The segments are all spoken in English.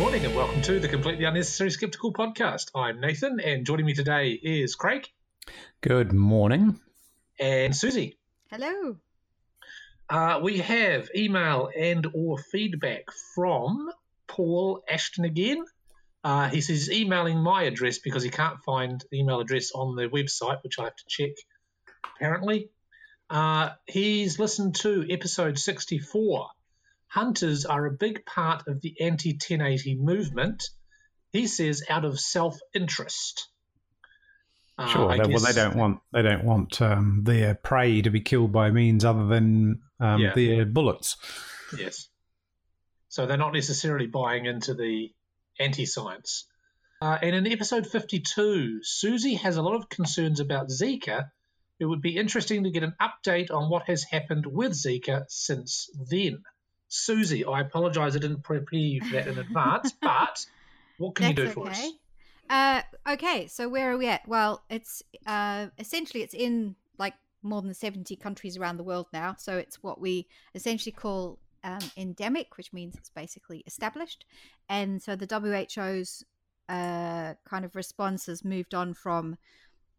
morning and welcome to the Completely Unnecessary Skeptical podcast. I'm Nathan and joining me today is Craig Good morning. and Siouxsie. Hello. Uh, we have email and or feedback from Paul Ashton again. Uh, he says he's emailing my address because he can't find the email address on the website, which I have to check apparently. Uh, he's listened to episode 64. Hunters are a big part of the anti 1080 movement. He says out of self interest. Sure. they, Well, they don't want they don't want um, their prey to be killed by means other than um, Yeah. their bullets. Yes. So they're not necessarily buying into the anti science. Uh, and in episode 52, Siouxsie has a lot of concerns about Zika. It would be interesting to get an update on what has happened with Zika since then. Siouxsie, I apologize I didn't prepare you for that in advance, but what can you do That's for us? okay. Uh, okay, so where are we at? Well, it's uh, essentially it's in like more than 70 countries around the world now. So it's what we essentially call um, endemic, which means it's basically established. And so the WHO's uh, kind of response has moved on from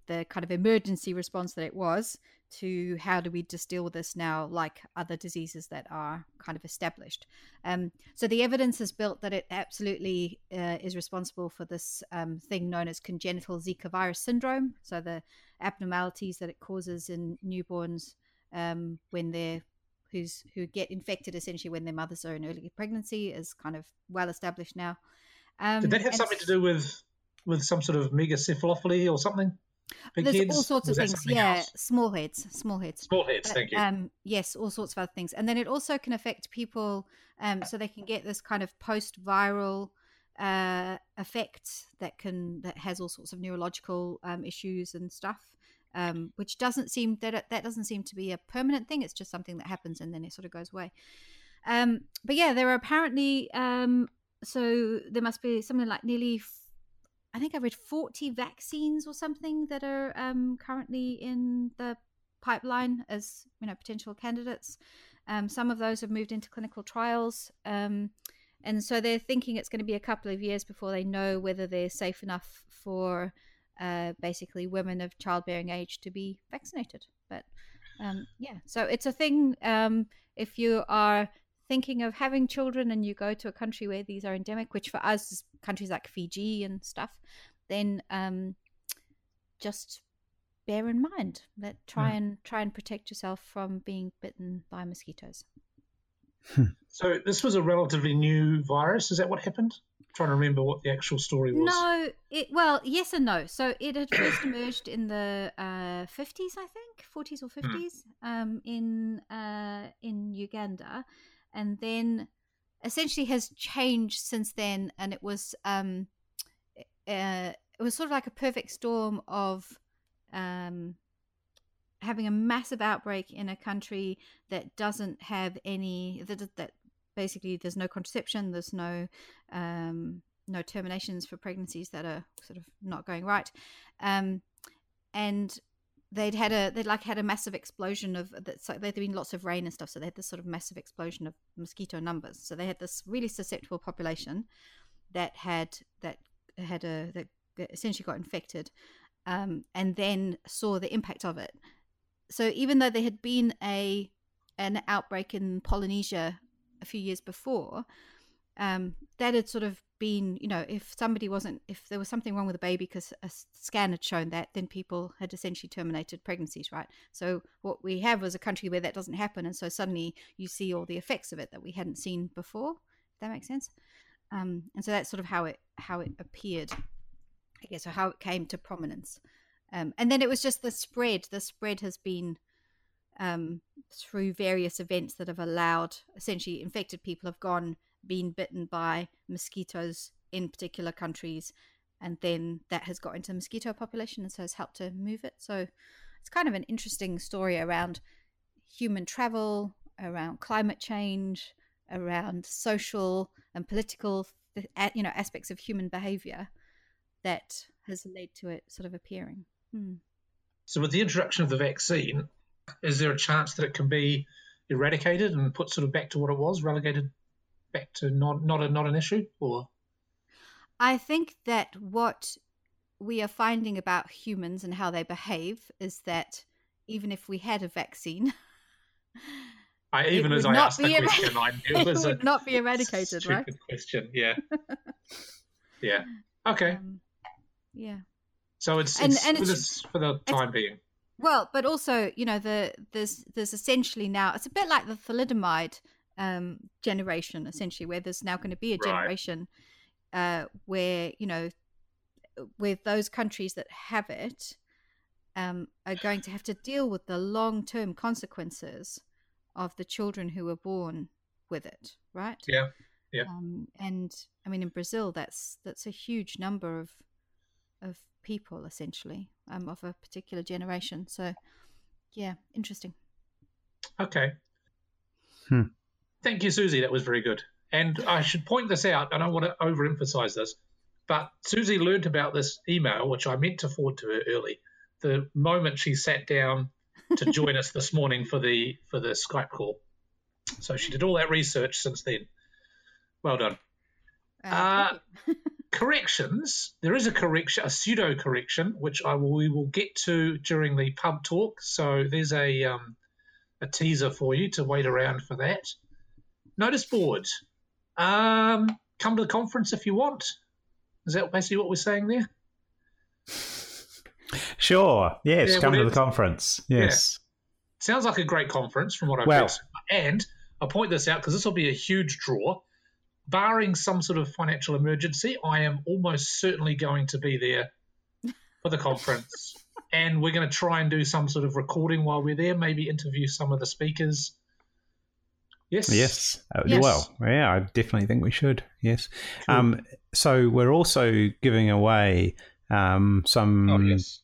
the kind of emergency response that it was to how do we just deal with this now, like other diseases that are kind of established. Um, so the evidence is built that it absolutely uh, is responsible for this um, thing known as congenital Zika virus syndrome. So the abnormalities that it causes in newborns um, when they're who's who get infected essentially when their mothers are in early pregnancy is kind of well established now. Um, Did that have something to do with with some sort of megacephalopathy or something? Big There's heads? all sorts of things. Yeah, else? small heads, small heads. Small heads, Uh, thank you. Um, yes, all sorts of other things, and then it also can affect people, um, so they can get this kind of post-viral uh, effect that can that has all sorts of neurological um, issues and stuff, um, which doesn't seem that that doesn't seem to be a permanent thing. It's just something that happens and then it sort of goes away. Um, but yeah, there are apparently um, so there must be something like nearly. I think I read 40 vaccines or something that are um, currently in the pipeline as you know potential candidates. Um, some of those have moved into clinical trials, um, and so they're thinking it's going to be a couple of years before they know whether they're safe enough for uh, basically women of childbearing age to be vaccinated. But um, yeah, so it's a thing. Um, if you are thinking of having children and you go to a country where these are endemic, which for us is countries like Fiji and stuff, then um, just bear in mind that try Mm. and try and protect yourself from being bitten by mosquitoes. So this was a relatively new virus. Is that what happened? trying to remember what the actual story was. No, it well, yes and no. So it had first emerged in the uh, 50s, I think, 40s or 50s, um, in uh, in Uganda, and then essentially has changed since then. And it was um, uh, it was sort of like a perfect storm of um, having a massive outbreak in a country that doesn't have any that that basically there's no contraception, there's no um, no terminations for pregnancies that are sort of not going right, um, and they'd had a they'd like had a massive explosion of. So there'd been lots of rain and stuff, so they had this sort of massive explosion of mosquito numbers. So they had this really susceptible population that had that had a that essentially got infected, um, and then saw the impact of it. So even though there had been a an outbreak in Polynesia a few years before, um, that had sort of been, you know, if somebody wasn't, if there was something wrong with the baby because a scan had shown that, then people had essentially terminated pregnancies, right? So what we have was a country where that doesn't happen, and so suddenly you see all the effects of it that we hadn't seen before. That makes sense. Um, and so that's sort of how it how it appeared, I guess, or how it came to prominence. Um, and then it was just the spread. The spread has been um, through various events that have allowed essentially infected people have gone been bitten by mosquitoes in particular countries and then that has got into the mosquito population and so has helped to move it so it's kind of an interesting story around human travel around climate change around social and political you know aspects of human behavior that has led to it sort of appearing hmm. So, with the introduction of the vaccine, is there a chance that it can be eradicated and put sort of back to what it was, relegated back to not not a, not an issue, or I think that what we are finding about humans and how they behave is that even if we had a vaccine, I, even as I asked the question, I knew it was would not be eradicated, stupid right? question. Yeah. yeah. Okay. Um, yeah. So it's, and, it's, and it's for the time being. Well, but also, you know, the there's there's essentially now it's a bit like the thalidomide um, generation, essentially, where there's now going to be a generation right. uh, where you know, with those countries that have it, um, are going to have to deal with the long term consequences of the children who were born with it, right? Yeah, yeah. Um, and I mean, in Brazil, that's that's a huge number of of people essentially um, of a particular generation. So, yeah, interesting. Okay. Hmm. Thank you, Siouxsie. That was very good. And I should point this out. I don't want to overemphasize this, but Siouxsie learned about this email, which I meant to forward to her early, the moment she sat down to join us this morning for the for the Skype call. So she did all that research since then. Well done. Uh, uh, corrections. There is a correction, a pseudo correction, which I will, we will get to during the pub talk. So there's a um, a teaser for you to wait around for that. Notice board. Um, come to the conference if you want. Is that basically what we're saying there? Sure. Yes. Yeah, come to the conference. Yes. Yeah. Sounds like a great conference from what I've well, And I'll point this out because this will be a huge draw barring some sort of financial emergency, I am almost certainly going to be there for the conference. and we're going to try and do some sort of recording while we're there, maybe interview some of the speakers. Yes. Yes. yes. Well, yeah, I definitely think we should. Yes. Cool. Um, so we're also giving away um, some oh, yes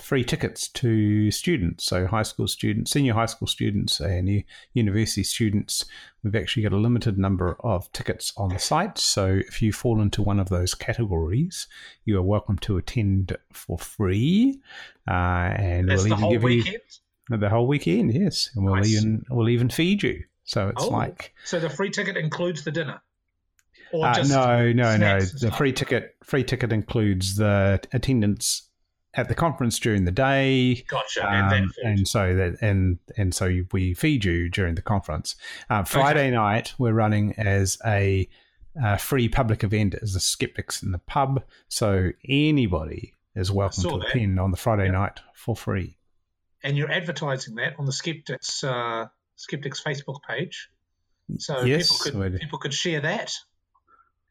free tickets to students, so high school students, senior high school students, and university students. We've actually got a limited number of tickets on the site. So if you fall into one of those categories, you are welcome to attend for free. Uh, and That's we'll even give weekend? you the whole weekend. Yes, and we'll nice. even we'll even feed you. So it's oh, like so the free ticket includes the dinner. Uh, no, no, no. The free ticket free ticket includes the attendance at the conference during the day. Gotcha. Um, and, and, so that and and so we feed you during the conference. Uh, Friday okay. night we're running as a uh, free public event as the Skeptics in the Pub. So anybody is welcome to that. attend on the Friday yep. night for free. And you're advertising that on the Skeptics uh, Skeptics Facebook page. So yes, people could, people could share that.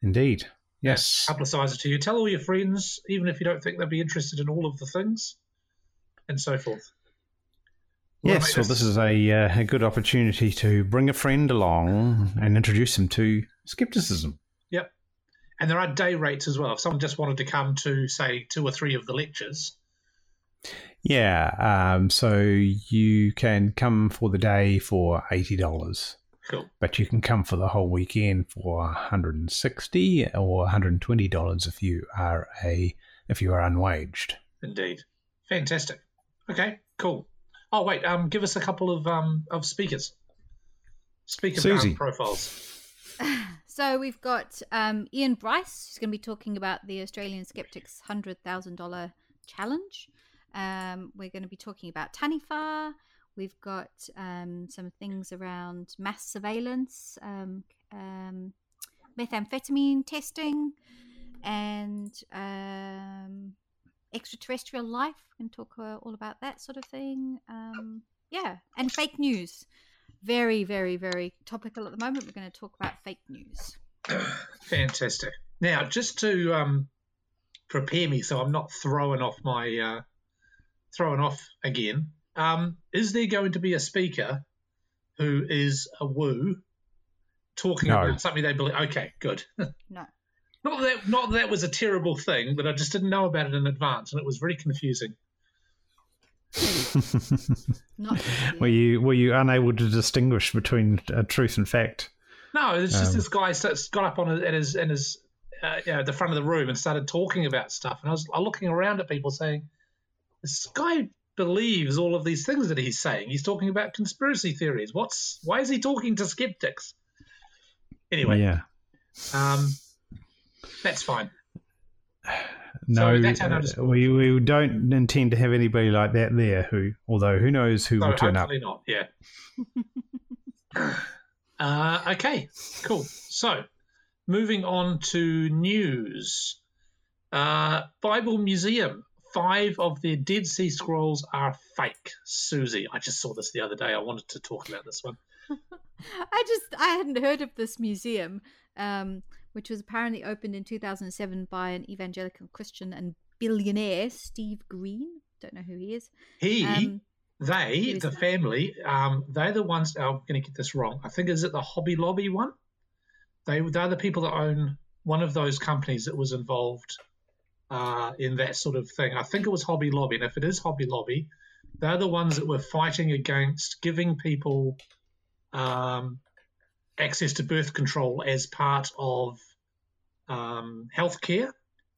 Indeed. Yes. Publicize it to you. Tell all your friends, even if you don't think they'll be interested in all of the things, and so forth. Yes, well, this is a, uh, a good opportunity to bring a friend along and introduce them to skepticism. Yep. And there are day rates as well. If someone just wanted to come to, say, two or three of the lectures. Yeah. Um, so you can come for the day for $80. Cool. But you can come for the whole weekend for 160 or 120 dollars if you are a if you are unwaged. Indeed. Fantastic. Okay, cool. Oh wait, um give us a couple of um of speakers. Speaker Siouxsie. profiles. So we've got um, Ian Bryce, who's going to be talking about the Australian Skeptics $100,000 challenge. Um, we're going to be talking about Taniwha. We've got um, some things around mass surveillance, um, um, methamphetamine testing, and um, extraterrestrial life. We can talk uh, all about that sort of thing. Um, yeah, and fake news. Very, very, very topical at the moment. We're going to talk about fake news. Fantastic. Now, just to prepare me so I'm not throwing off my uh, throwing off again. Um, is there going to be a speaker who is a woo talking no. about something they believe? Okay, good. no. Not that not that, that was a terrible thing, but I just didn't know about it in advance, and it was very confusing. were you were you unable to distinguish between uh, truth and fact? No, it's just um, this guy got up on in his in his uh, you know, the front of the room and started talking about stuff, and I was, I was looking around at people saying, "This guy believes all of these things that he's saying. He's talking about conspiracy theories. What's why is he talking to skeptics? Anyway, yeah, um, that's fine. no, that's how uh, we, we don't intend to have anybody like that there. Who, although who knows who No, will turn up. not. Yeah. uh, okay, cool. So, moving on to news. Uh, Bible Museum. Five of their Dead Sea Scrolls are fake. Siouxsie, I just saw this the other day. I wanted to talk about this one. I just I hadn't heard of this museum, um, which was apparently opened in 2007 by an evangelical Christian and billionaire Steve Green. Don't know who he is. He, Um, they, the that? family, um, they're the ones. I'm going to get this wrong. I think is it the Hobby Lobby one? They they're the people that own one of those companies that was involved uh, in that sort of thing. I think it was Hobby Lobby, and if it is Hobby Lobby, they're the ones that were fighting against giving people um, access to birth control as part of um, healthcare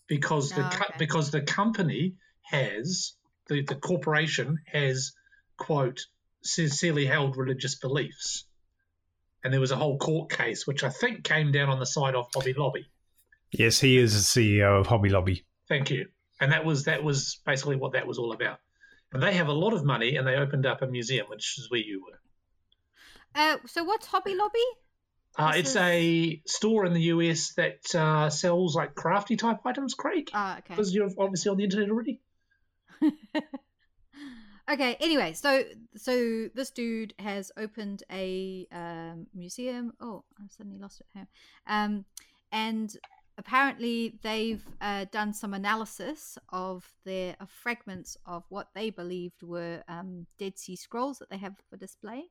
because the Oh, co- okay. because the company has the, the corporation has quote sincerely held religious beliefs and there was a whole court case which i think came down on the side of hobby lobby Yes, he is the CEO of Hobby Lobby. Thank you. And that was that was basically what that was all about. And they have a lot of money and they opened up a museum which is where you were. Uh, so what's Hobby Lobby? uh, it's is- a store in the us that uh, sells like crafty type items craig. Ah, okay. because you're obviously on the internet already. Okay anyway so so this dude has opened a um, museum. Oh i've suddenly lost it. Here um, and apparently they've uh, done some analysis of their of fragments of what they believed were um, dead sea scrolls that they have for display.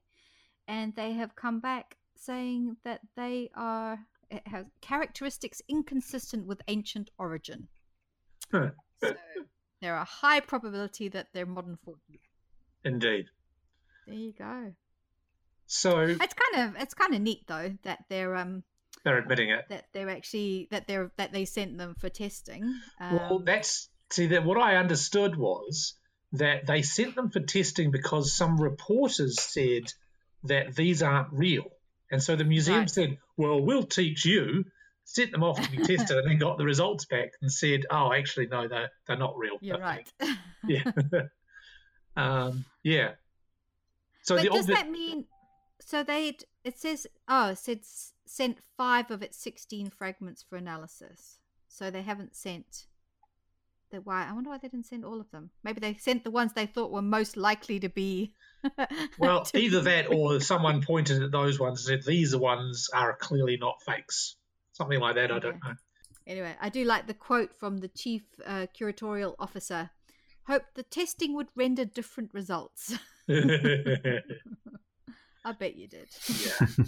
And they have come back saying that they are it has characteristics inconsistent with ancient origin. So there are high probability that they're modern forgeries indeed. There you go. so It's kind of it's kind of neat though that they're um they're admitting it that they're actually that they're that they sent them for testing. Well, Um, that's see that what I understood was that they sent them for testing because some reporters said that these aren't real, and so the museum Right. said, "Well, we'll teach you." Sent them off to be tested, and then got the results back and said, "Oh, actually, no, they're they're not real." you're right. Yeah, um, yeah. So but the does obvi- that mean so they it says oh it said sent five of its sixteen fragments for analysis. So they haven't sent the why I wonder why they didn't send all of them. Maybe they sent the ones they thought were most likely to be well, to either that or someone pointed at those ones and said these ones are clearly not fakes. Something like that. I don't know. Anyway, I do like the quote from the chief uh, curatorial officer. Hope the testing would render different results. I bet you did. yeah.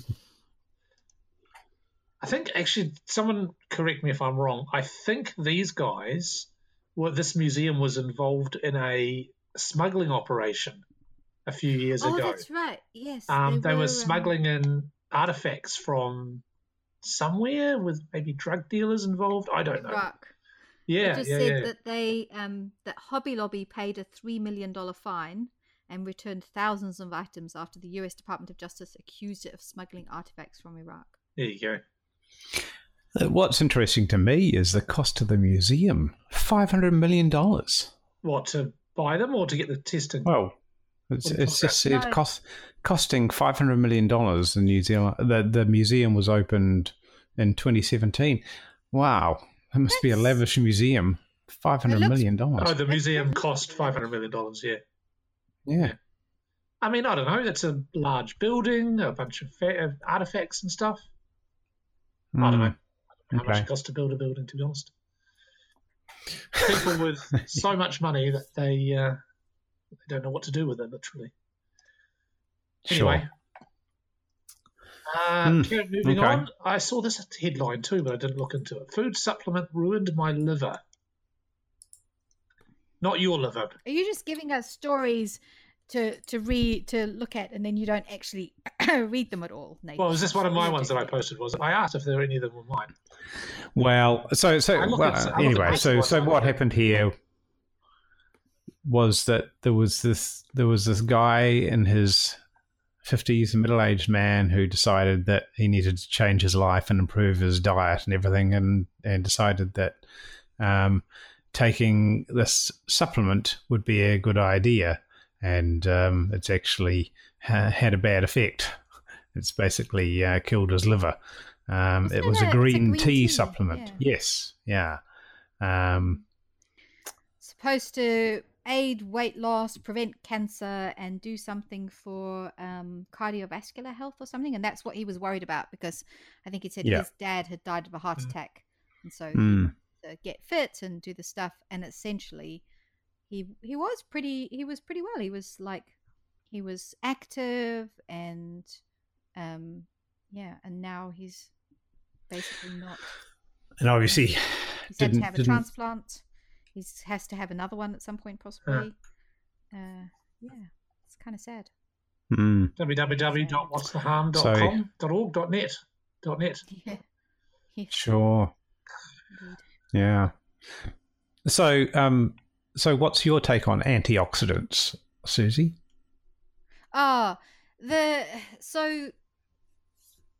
I think actually, someone correct me if I'm wrong. I think these guys, well, this museum was involved in a smuggling operation a few years oh, ago. that's right. Yes, um, they, were, um, smuggling in artifacts from somewhere with maybe drug dealers involved. I don't know. Iraq. Yeah, it just yeah, said yeah. that they um, that Hobby Lobby paid a three million dollar fine and returned thousands of items after the U.S. Department of Justice accused it of smuggling artifacts from Iraq. There you go. Uh, What's interesting to me is the cost of the museum five hundred million dollars. What to buy them or to get the testing? Well, it's, What are it's just it No. cost costing five hundred million dollars. The New Zealand the the museum was opened in twenty seventeen. Wow, that must be a lavish museum. Five hundred looks- million oh, dollars. the museum cost five hundred million dollars. Yeah. Yeah, I mean, I don't know. It's a large building, a bunch of fa- artifacts and stuff. I don't know how much it costs to build a building. To be honest, people with so much money that they uh, they don't know what to do with it. Literally. Sure. Anyway. Uh, Hmm, okay, moving okay. on. I saw this headline too, but I didn't look into it. Food supplement ruined my liver. Not your liver. Are you just giving us stories to to read to look at, and then you don't actually read them at all? Nathan? Well, is this one of my ones that I posted? Was it? I asked if there were any that were mine. Well, so so well, at- I look at anyway, so so what there. happened here was that there was this there was this guy in his fifties, a middle aged man who decided that he needed to change his life and improve his diet and everything, and and decided that um, taking this supplement would be a good idea, and um, it's actually ha- had a bad effect. It's basically uh, killed his liver. Um, it was a- a green, green tea, tea, supplement. yeah. Yes, yeah. Um, supposed to aid weight loss, prevent cancer, and do something for um, cardiovascular health or something. And that's what he was worried about because I think he said Yeah. his dad had died of a heart Mm. attack, and so mm, to get fit and do the stuff. And essentially, he he was pretty he was pretty well. He was like he was active and um yeah, and now he's basically not. and obviously, He's had to have a transplant. He has to have another one at some point, possibly. Uh, yeah, it's kind of sad. mm, www.whatstheharm.com.org.net. .net. Yeah. Yes, sure, indeed. Yeah. So, um, so what's your take on antioxidants, Siouxsie? Ah, the so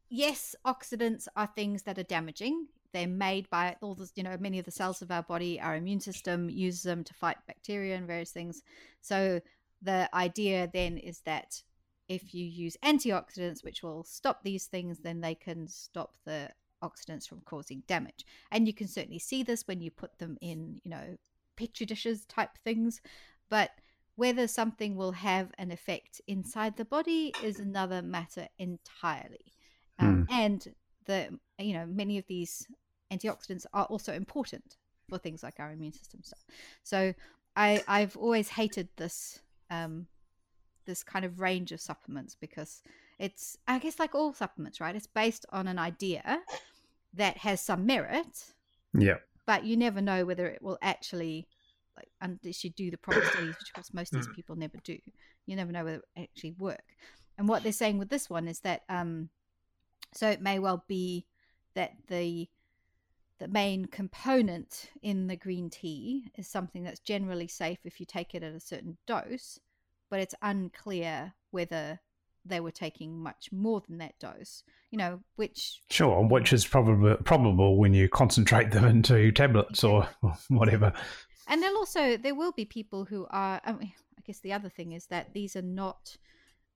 yes, oxidants are things that are damaging. They're made by all the you know many of the cells of our body. Our immune system uses them to fight bacteria and various things. So the idea then is that if you use antioxidants, which will stop these things, then they can stop the oxidants from causing damage. And you can certainly see this when you put them in, you know, petri dishes type things. But whether something will have an effect inside the body is another matter entirely. Um, And the you know many of these antioxidants are also important for things like our immune system stuff. So I I've always hated this um, this kind of range of supplements because it's I guess like all supplements, right? It's based on an idea that has some merit, Yeah, but you never know whether it will actually like unless you do the proper studies which of course most of these Mm. people never do you never know whether it actually work and what they're saying with this one is that um so it may well be that the the main component in the green tea is something that's generally safe if you take it at a certain dose but it's unclear whether they were taking much more than that dose you know which sure. Which is probably probable when you concentrate them into tablets or whatever. and there'll also there will be people who are I, mean, I guess the other thing is that these are not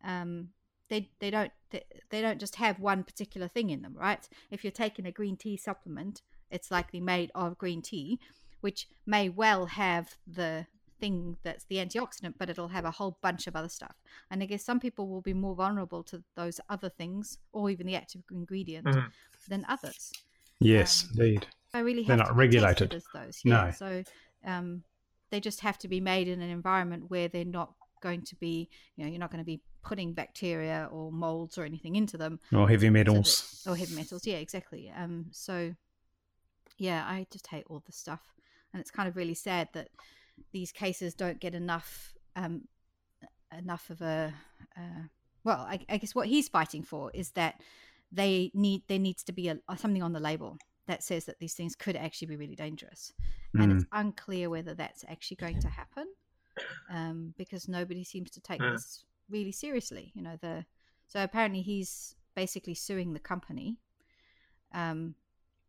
um they they don't they, they don't just have one particular thing in them right if you're taking a green tea supplement it's likely made of green tea which may well have the thing that's the antioxidant but it'll have a whole bunch of other stuff and i guess some people will be more vulnerable to those other things or even the active ingredient Mhm. than others Yes, Um, indeed. I really They're not to be tested regulated. as those. Yeah. No. So um, they just have to be made in an environment where they're not going to be, you know, you're not going to be putting bacteria or molds or anything into them Or heavy so metals. that- or heavy metals. Yeah, exactly. Um, so yeah, I just hate all this stuff, and it's kind of really sad that these cases don't get enough um, enough of a uh, well. I, I guess what he's fighting for is that they need there needs to be a, something on the label that says that these things could actually be really dangerous, and Mm. it's unclear whether that's actually going to happen um, because nobody seems to take Mm. this really seriously. You know the so apparently he's basically suing the company um,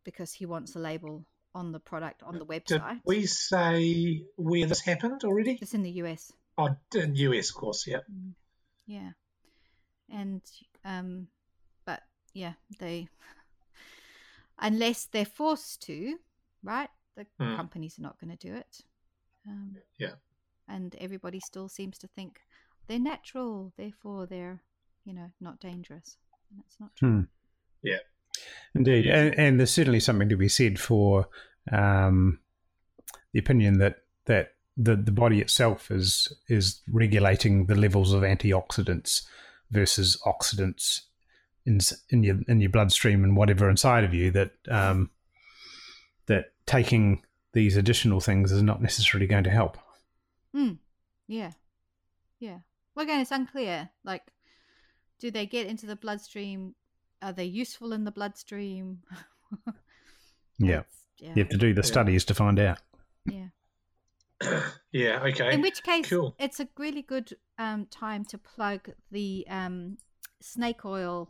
because he wants a label on the product on the Did website. we say where this happened already? It's in the US. Oh, in the US, of course, yeah. Yeah. And um but yeah, they unless they're forced to, right? The Mm. companies are not going to do it. Um, Yeah. And everybody still seems to think they're natural, therefore they're, you know, not dangerous. And that's not true. Hmm. Indeed, and, and there's certainly something to be said for um, the opinion that that the the body itself is is regulating the levels of antioxidants versus oxidants in in your in your bloodstream and whatever inside of you. That um, that taking these additional things is not necessarily going to help. Yeah. Yeah. Well, again, it's unclear. Like, do they get into the bloodstream? Are they useful in the bloodstream? Yeah, yeah. you have to do the Yeah. studies to find out. yeah. yeah, okay. In which case, cool. it's a really good um, time to plug the um, snake oil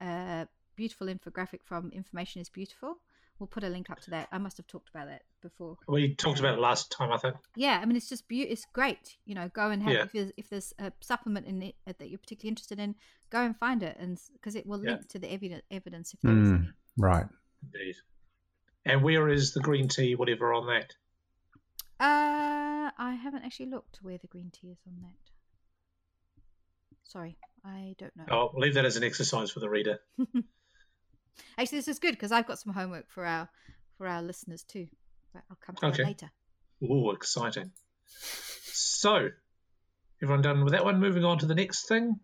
uh, beautiful infographic from Information is Beautiful, we'll put a link up to that. I must have talked about that before. We talked about it last time, I think. Yeah, I mean it's just beautiful. It's great. You know, go and have Yeah. if, there's, if there's a supplement in it that you're particularly interested in, go and find it, and because it will Yeah. link to the evidence evidence if there is Mm. any. Right. Indeed. And where is the green tea, whatever, on that? Uh, I haven't actually looked where the green tea is on that. Sorry, I don't know. Oh, I'll leave that as an exercise for the reader. Actually, this is good because I've got some homework for our for our listeners too. But I'll come to Okay. that later. Oh, exciting. So, everyone done with that one? Moving on to the next thing.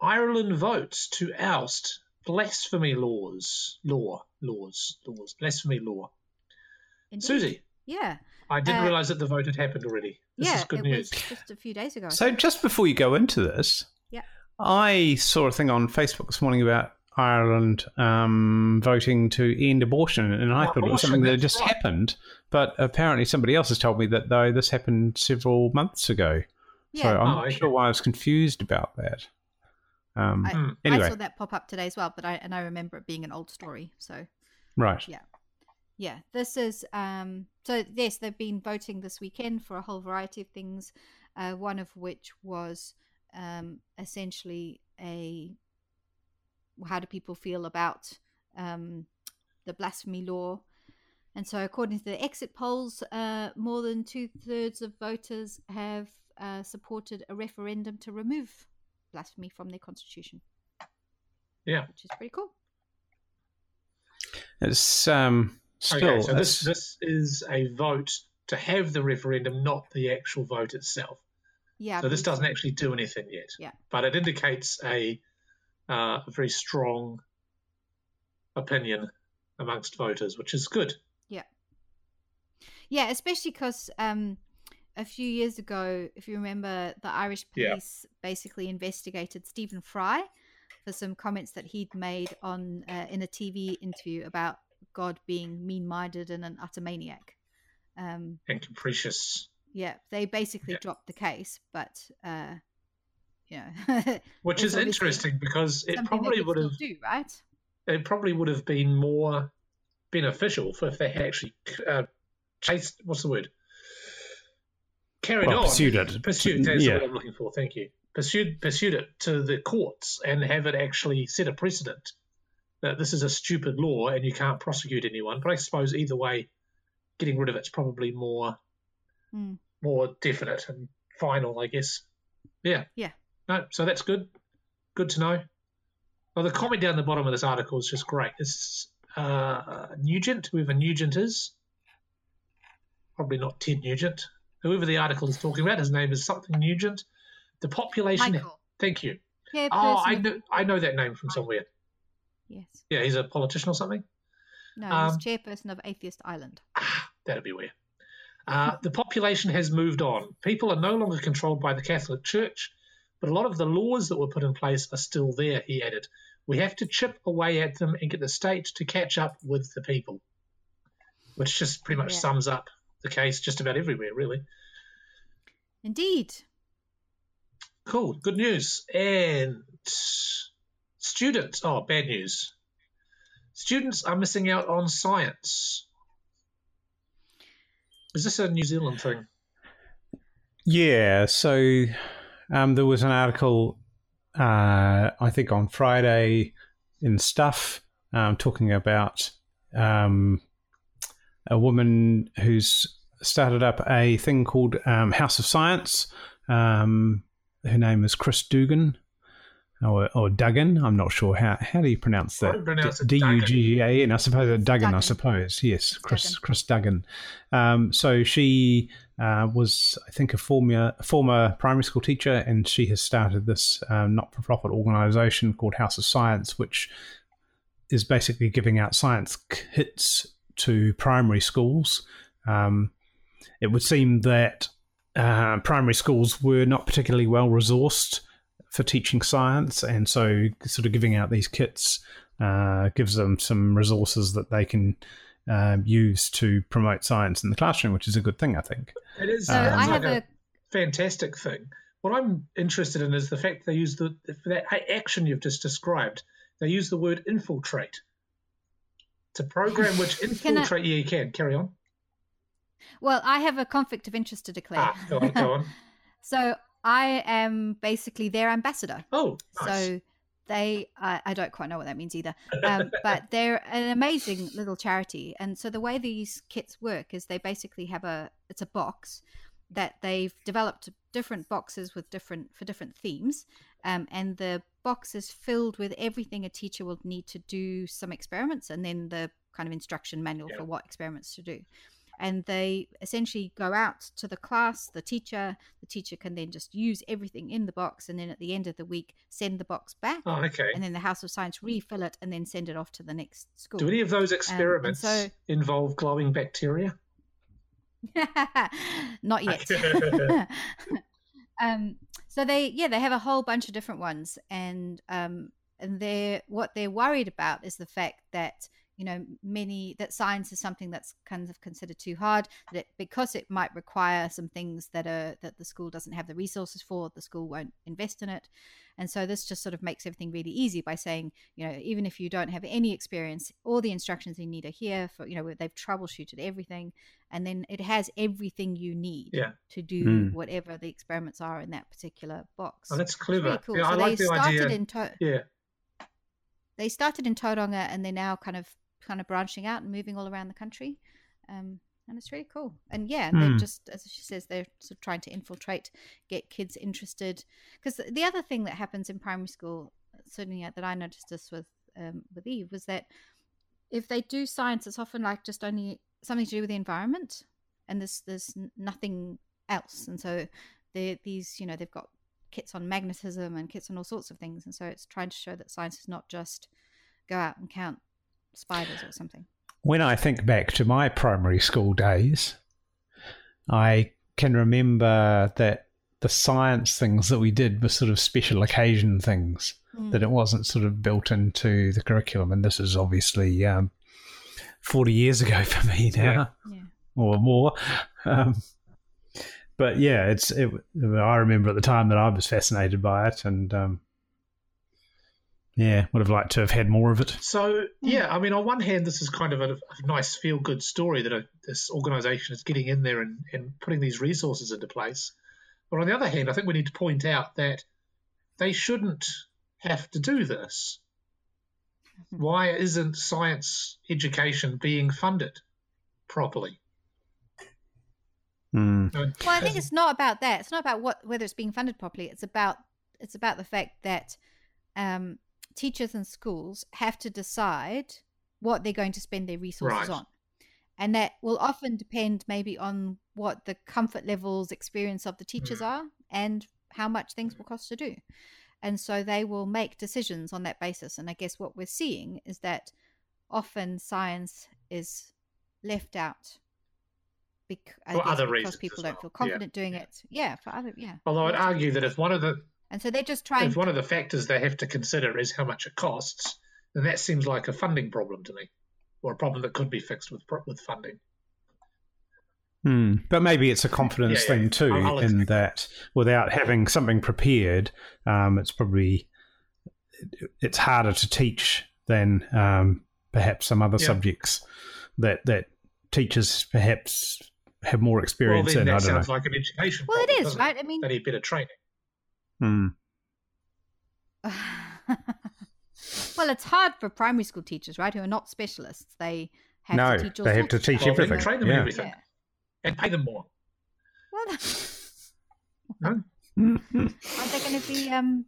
Ireland votes to oust blasphemy laws. Law. Laws. Laws. Blasphemy law. Indeed. Siouxsie, Yeah. I didn't Uh, realise that the vote had happened already. This yeah. is good it news. was just a few days ago. So just before you go into this, Yeah. I saw a thing on Facebook this morning about Ireland um, voting to end abortion, and I Oh, thought it was something that had just right. happened. But apparently, somebody else has told me that though this happened several months ago. yeah. So I'm Oh, not okay. sure why I was confused about that. Um, I, Hmm. I saw that pop up today as well, but I and I remember it being an old story. So right. Yeah. yeah, this is um. So yes, they've been voting this weekend for a whole variety of things. Uh, one of which was um essentially a how do people feel about um the blasphemy law. And so, according to the exit polls, uh, more than two thirds of voters have uh, supported a referendum to remove blasphemy from their constitution. Yeah. which is pretty cool. It's um, still okay, so this, it's- this is a vote to have the referendum, not the actual vote itself. Yeah. So this doesn't actually do anything yet. Yeah. But it indicates a, uh, a very strong opinion amongst voters, which is good. Yeah, Yeah, especially because um, a few years ago, if you remember, the Irish Yeah. police basically investigated Stephen Fry for some comments that he'd made on uh, in a TV interview about God being mean-minded and an utter maniac. Um, And capricious, yeah, they basically Yeah. dropped the case, but uh, you know, which is interesting because it probably would have do, right? it probably would have been more beneficial for if they had actually uh, chased what's the word carried well, on pursued it. pursued that's yeah. what I'm looking for thank you pursued pursued it to the courts and have it actually set a precedent that this is a stupid law and you can't prosecute anyone but I suppose either way getting rid of it's probably more Mm. more definite and final I guess yeah Yeah. No so that's good. Good to know. Well the comment down the bottom of this article is just great. It's uh, Nugent whoever Nugent is. Probably not Ted Nugent. Whoever the article is talking about his name is something Nugent. The population Michael. thank you. Yeah, oh I know I know that name from somewhere. Yes. yeah he's a politician or something? No, Um, he's chairperson of Atheist Ireland. Ah, that'd be weird. Uh, the population has moved on. People are no longer controlled by the Catholic Church, but a lot of the laws that were put in place are still there, he added. We have to chip away at them and get the state to catch up with the people. Which just pretty much Yeah. sums up the case just about everywhere, really. Indeed. Cool, good news. And students, oh, bad news. Students are missing out on science. Is this a New Zealand thing? Yeah, so um, there was an article, uh, I think on Friday in Stuff, um, talking about um, a woman who's started up a thing called um, House of Science. Um, her name is Chris Dugan. Or, or Duggan, I'm not sure how how do you pronounce that? would pronounce it D U G A N. I suppose uh, Duggan. I suppose yes, Chris Duggan. Chris Duggan. Um, so she uh, was, I think, a former former primary school teacher, and she has started this um, not for profit organisation called House of Science, which is basically giving out science kits to primary schools. Um, it would seem that uh, primary schools were not particularly well resourced for teaching science, and so sort of giving out these kits uh, gives them some resources that they can um, use to promote science in the classroom, which is a good thing, I think. It is. So Um, I have like a fantastic thing. What I'm interested in is the fact they use the for that action you've just described. They use the word infiltrate. To program which Can I- infiltrate. Yeah, you can. Carry on. Well, I have a conflict of interest to declare. Ah, go on, go on. so I am basically their ambassador. Oh, nice. So they, I, I don't quite know what that means either, um, but they're an amazing little charity. And so the way these kits work is they basically have a, it's a box that they've developed different boxes with different for different themes, um, and the box is filled with everything a teacher will need to do some experiments, and then the kind of instruction manual Yeah. for what experiments to do. And they essentially go out to the class, the teacher. The teacher can then just use everything in the box, and then at the end of the week, send the box back, oh, okay. and then the House of Science refill it, and then send it off to the next school. Do any of those experiments so- involve glowing bacteria? Not yet. um, so they, yeah, they have a whole bunch of different ones, and um, and they're what they're worried about is the fact that you know many that science is something that's kind of considered too hard that it, because it might require some things that are that the school doesn't have the resources for the school won't invest in it and so this just sort of makes everything really easy by saying you know even if you don't have any experience all the instructions you need are here for you know they've troubleshooted everything and then it has everything you need Yeah. to do Mm. whatever the experiments are in that particular box Oh, that's It's really clever. cool. Yeah, so I they like the started idea. in to- yeah. they started in Tauranga and they're now kind of kind of branching out and moving all around the country. Um, and it's really cool. And yeah, Hmm. they're just as she says, they're sort of trying to infiltrate, get kids interested. Because the other thing that happens in primary school, certainly that I noticed this with um, with Eve, was that if they do science, it's often like just only something to do with the environment, and there's there's nothing else. And so these you know they've got kits on magnetism and kits on all sorts of things, and so it's trying to show that science is not just go out and count spiders or something. When I think back to my primary school days, I can remember that the science things that we did were sort of special occasion things, that it wasn't sort of built into the curriculum. And this is obviously um, 40 years ago for me now, Yeah. or more. Um, but yeah, it's. It, I remember at the time that I was fascinated by it, and um, yeah, would have liked to have had more of it. So yeah, I mean, on one hand, this is kind of a, a nice feel-good story that a, this organisation is getting in there and, and putting these resources into place. But on the other hand, I think we need to point out that they shouldn't have to do this. Why isn't science education being funded properly? Mm. Well, I think it's not about that. It's not about what whether it's being funded properly. It's about it's about the fact that um, teachers and schools have to decide what they're going to spend their resources Right. on, and that will often depend maybe on what the comfort levels, experience of the hmm. teachers are, and how much things hmm. will cost to do. And so they will make decisions on that basis. And I guess what we're seeing is that often science is left out bec- For other because reasons people don't well. feel Yeah. confident doing it. Yeah, for other yeah. Although I'd argue that if one of the and so they're just trying. if one of the factors they have to consider is how much it costs, then that seems like a funding problem to me, or a problem that could be fixed with with funding. Hmm. But maybe it's a confidence Yeah, yeah. thing too, I'll- I'll in that without having something prepared, um, it's probably it's harder to teach than um, perhaps some other Yeah. subjects that that teachers perhaps have more Well, experience then in. I that don't sounds know. like an education. well, it problem, is doesn't right. I mean, They need better training. Hmm. well, it's hard for primary school teachers, right, who are not specialists. They have No, to teach all they have to teach. Well, everything. train them yeah. everything Yeah. and pay them more. Well, No? aren't they going to be um,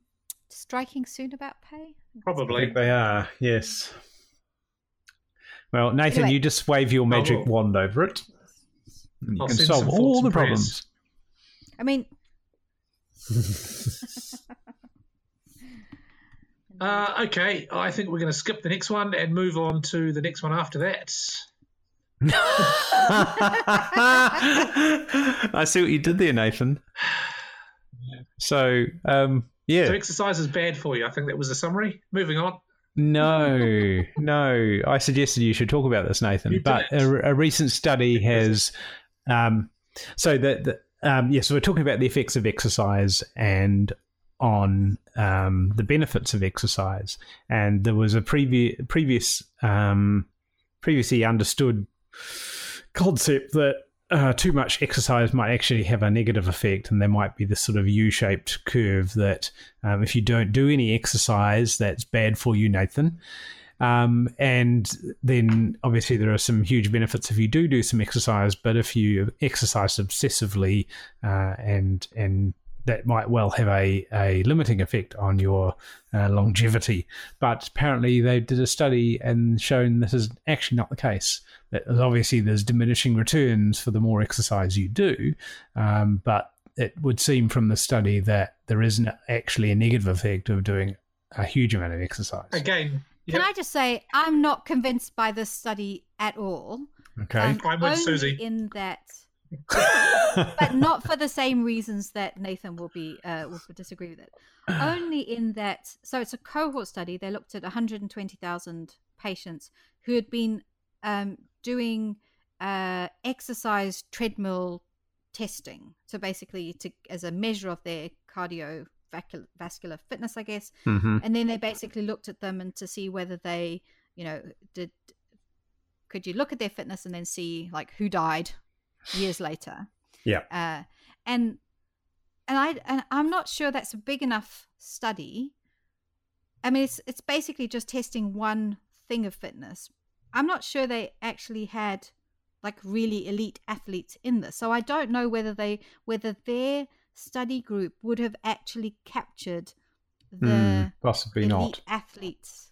striking soon about pay? I Probably. think they are. Yes. Well, Nathan, Anyway. you just wave your magic will. wand over it. And you I'll can solve all the prayers. problems. I mean, Uh, okay, I think we're going to skip the next one and move on to the next one after that. I see what you did there, Nathan. So, um, yeah, So exercise is bad for you. I think that was the summary. Moving on. no, no. I suggested you should talk about this, Nathan. You But a, a recent study has, um, so that, um, yes, we're talking about the effects of exercise and on um, the benefits of exercise. And there was a previous previous um, previously understood concept that uh, too much exercise might actually have a negative effect, and there might be this sort of U-shaped curve that um, if you don't do any exercise, that's bad for you, Nathan. Um, and then obviously there are some huge benefits if you do do some exercise, but if you exercise obsessively uh, and and that might well have a, a limiting effect on your uh, longevity. But apparently, they did a study and shown this is actually not the case. That obviously there's diminishing returns for the more exercise you do, um, but it would seem from the study that there isn't actually a negative effect of doing a huge amount of exercise. Again, Can I just say I'm not convinced by this study at all. Okay. Um, I'm with Siouxsie. in that, but not for the same reasons that Nathan will be uh, will disagree with it. Only in that, so it's a cohort study. They looked at 120,000 patients who had been um, doing uh, exercise treadmill testing. So basically, to as a measure of their cardiovascular fitness, I guess. hmm And then they basically looked at them and to see whether they, you know, did could you look at their fitness and then see like who died years later. Yeah. Uh, and and I and I'm not sure that's a big enough study. I mean, it's it's basically just testing one thing of fitness. I'm not sure they actually had like really elite athletes in this, so I don't know whether they whether their study group would have actually captured the Mm, possibly elite not. athletes.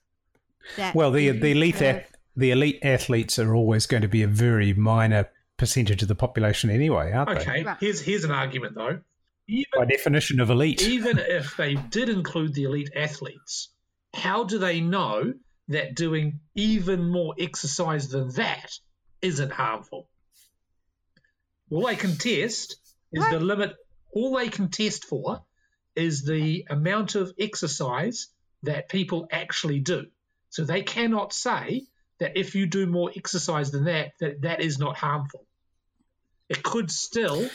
That Well, the the elite could have- ath- the elite athletes are always going to be a very minor percentage of the population anyway, aren't they? okay. Right. Here's here's an argument though. Even By definition of elite. even if they did include the elite athletes, how do they know that doing even more exercise than that isn't harmful? All they can test is the limit. All they can test for is the amount of exercise that people actually do. So they cannot say that if you do more exercise than that, that that is not harmful. It could still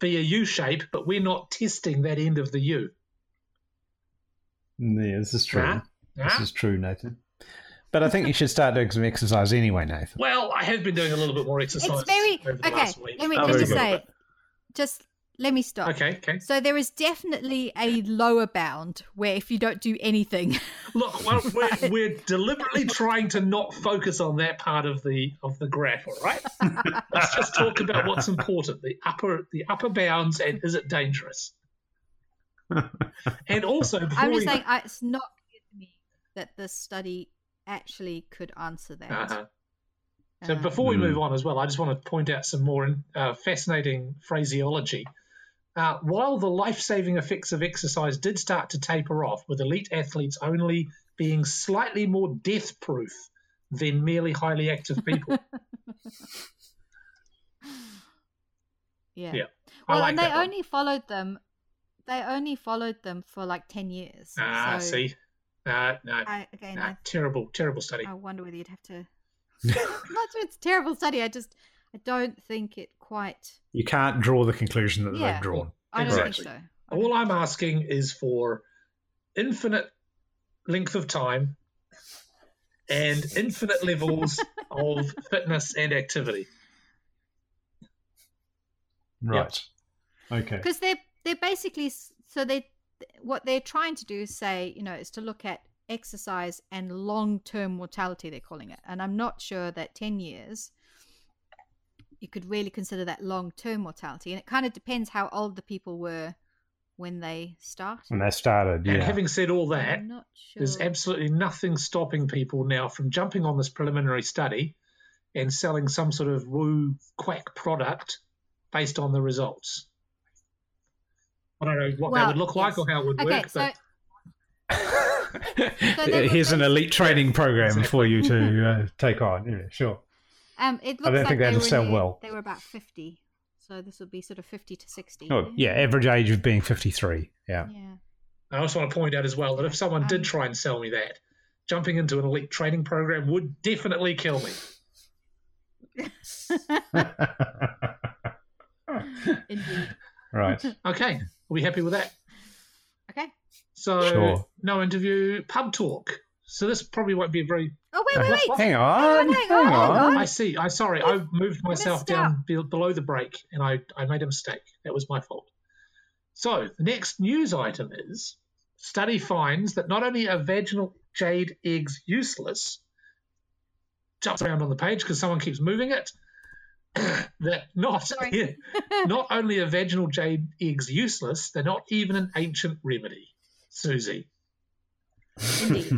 be a U shape, but we're not testing that end of the U. Yeah, this is true. Huh? This Huh? is true, Nathan. But I think you should start doing some exercise anyway, Nathan. Well, I have been doing a little bit more exercise. It's very over the okay. last week. Let me, Oh, let me just say, just let me stop. Okay, okay. So there is definitely a lower bound where if you don't do anything, Look, well, we're, we're deliberately trying to not focus on that part of the of the graph. All right, let's just talk about what's important: the upper the upper bounds, and is it dangerous? And also, before I'm just we, saying I, it's not clear to me that this study actually could answer that. Uh-huh. So Um, before we Hmm. move on as well, I just want to point out some more uh, fascinating phraseology. Uh, while the life-saving effects of exercise did start to taper off, with elite athletes only being slightly more death-proof than merely highly active people. yeah. Yeah, Well, like and they one. only followed them. They only followed them for like ten years. Ah, so see, uh, no, I, again, no, I, terrible, terrible study. I wonder whether you'd have to. not it's a terrible study. I just I don't think it quite. You can't draw the conclusion that Yeah. they've drawn. I don't Exactly. think so. All I'm asking is for infinite length of time and infinite levels of fitness and activity. Right. Okay. because they're they're basically so they what they're trying to do is say you know is to look at exercise and long term mortality they're calling it and i'm not sure that 10 years you could really consider that long term mortality and it kind of depends how old the people were when they started When they started, And yeah. having said all that, i'm not sure there's absolutely nothing stopping people now from jumping on this preliminary study and selling some sort of woo quack product based on the results. I don't know what Well, that would look like or how it would okay work, so but they were Here's an elite training program Exactly. for you to uh, take on. Yeah, sure. Um it looks don't like think they that'll sell near- well. they were about 50 so this would be sort of 50 to 60 Oh, yeah, average age of being 53. Yeah. yeah I also want to point out as well that if someone Um, did try and sell me that, jumping into an elite training program would definitely kill me. indeed right. Okay, are we happy with that? okay So, Sure. no interview, pub talk. So this probably won't be a very. Oh wait, wait, wait. Hang on, hang hang on, on. I see. I sorry. I moved myself down be- below the break, and I, I made a mistake. That was my fault. So the next news item is study finds that not only are vaginal jade eggs useless, jumps around on the page because someone keeps moving it. that not Sorry. not only are vaginal jade eggs useless, they're not even an ancient remedy. Siouxsie. Indeed.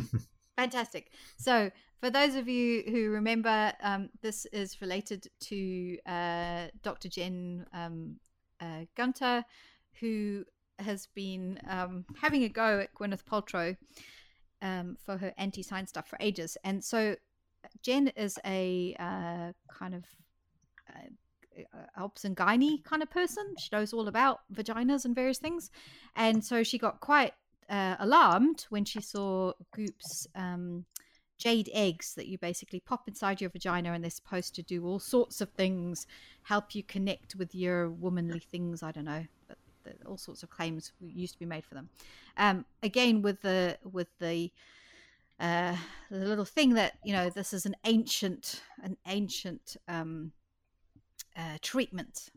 Fantastic. So, for those of you who remember, um, this is related to uh, Dr. Jen um, uh, Gunter, who has been um, having a go at Gwyneth Paltrow um, for her anti science stuff for ages. And so, Jen is a uh, kind of uh, helps and gynae kind of person. She knows all about vaginas and various things. And so she got quite uh, alarmed when she saw Goop's um, jade eggs that you basically pop inside your vagina and they're supposed to do all sorts of things, help you connect with your womanly things. I don't know, but the, all sorts of claims used to be made for them. Um, again, with the with the uh, the little thing that you know, this is an ancient an ancient um, uh, treatment.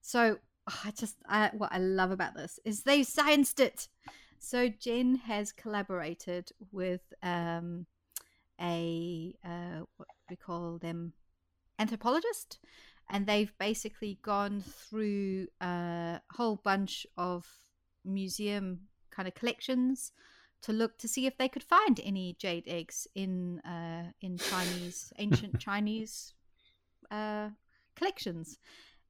So oh, I just I, what I love about this is they've scienced it. So Jen has collaborated with um, a uh, what we call them anthropologist, and they've basically gone through a whole bunch of museum kind of collections to look to see if they could find any jade eggs in uh, in Chinese ancient Chinese uh, collections.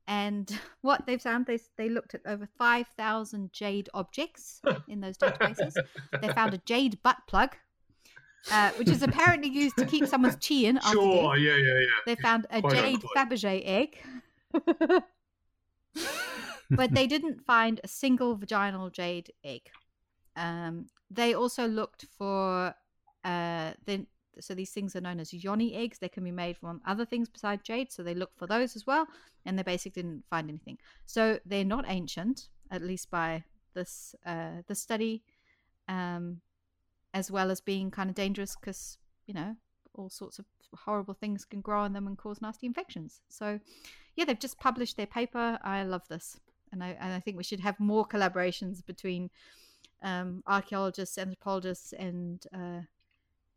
And what they've found, they, they looked at over 5,000 jade objects in those databases. They found a jade butt plug, uh, which is apparently used to keep someone's chi in. Sure, yeah, yeah, yeah. They found a jade. Fabergé egg. but they didn't find a single vaginal jade egg. Um, they also looked for uh, then so these things are known as yoni eggs. They can be made from other things besides jade, so they look for those as well, and they basically didn't find anything. So they're not ancient, at least by this uh, this study, um, as well as being kind of dangerous because you know all sorts of horrible things can grow on them and cause nasty infections. So yeah, they've just published their paper. I love this, and I and I think we should have more collaborations between um, archaeologists, anthropologists, and uh,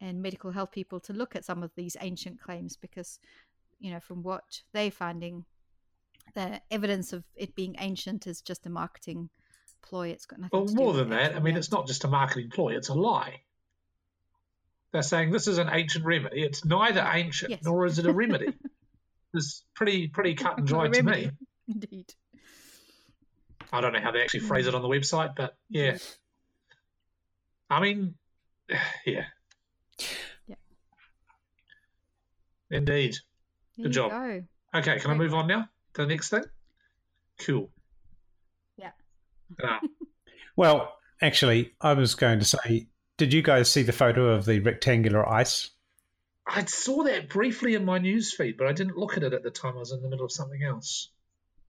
and medical health people to look at some of these ancient claims because you know from what they're finding, the evidence of it being ancient is just a marketing ploy. It's got nothing. Well, to do more than that, I mean, it's not just a marketing ploy, it's a lie. They're saying this is an ancient remedy. It's neither ancient Yes. nor is it a remedy. it's pretty pretty cut and dry to me. Indeed. I don't know how they actually phrase hmm. it on the website, but yeah. I mean. Yeah. Indeed. There Good you job. go. Okay, can I move on now to the next thing? Cool. Yeah. Ah, Well, actually, I was going to say, did you guys see the photo of the rectangular ice? I saw that briefly in my news feed, but I didn't look at it at the time. I was in the middle of something else.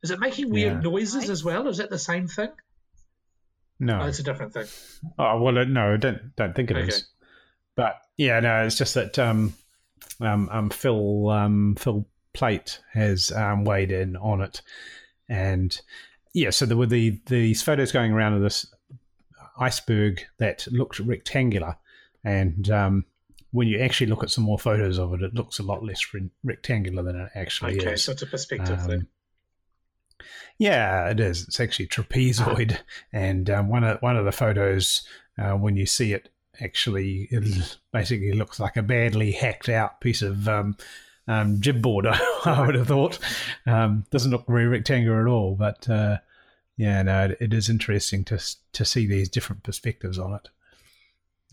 Is it making weird Yeah. noises Nice. as well? Is that the same thing? No. Oh, it's a different thing. Oh well, uh, no, don't don't think it is. Okay. But yeah, no, it's just that um, um, um, Phil um, Phil Plait has um, weighed in on it, and yeah, so there were the these photos going around of this iceberg that looked rectangular, and um, when you actually look at some more photos of it, it looks a lot less re- rectangular than it actually Okay, is. so it's a perspective Um, thing. Yeah, it is. It's actually trapezoid, and um, one of one of the photos uh, when you see it, actually, it basically looks like a badly hacked out piece of um, um, gibboard. I would have thought um, doesn't look very rectangular at all, but uh, yeah, no, it, it is interesting to to see these different perspectives on it.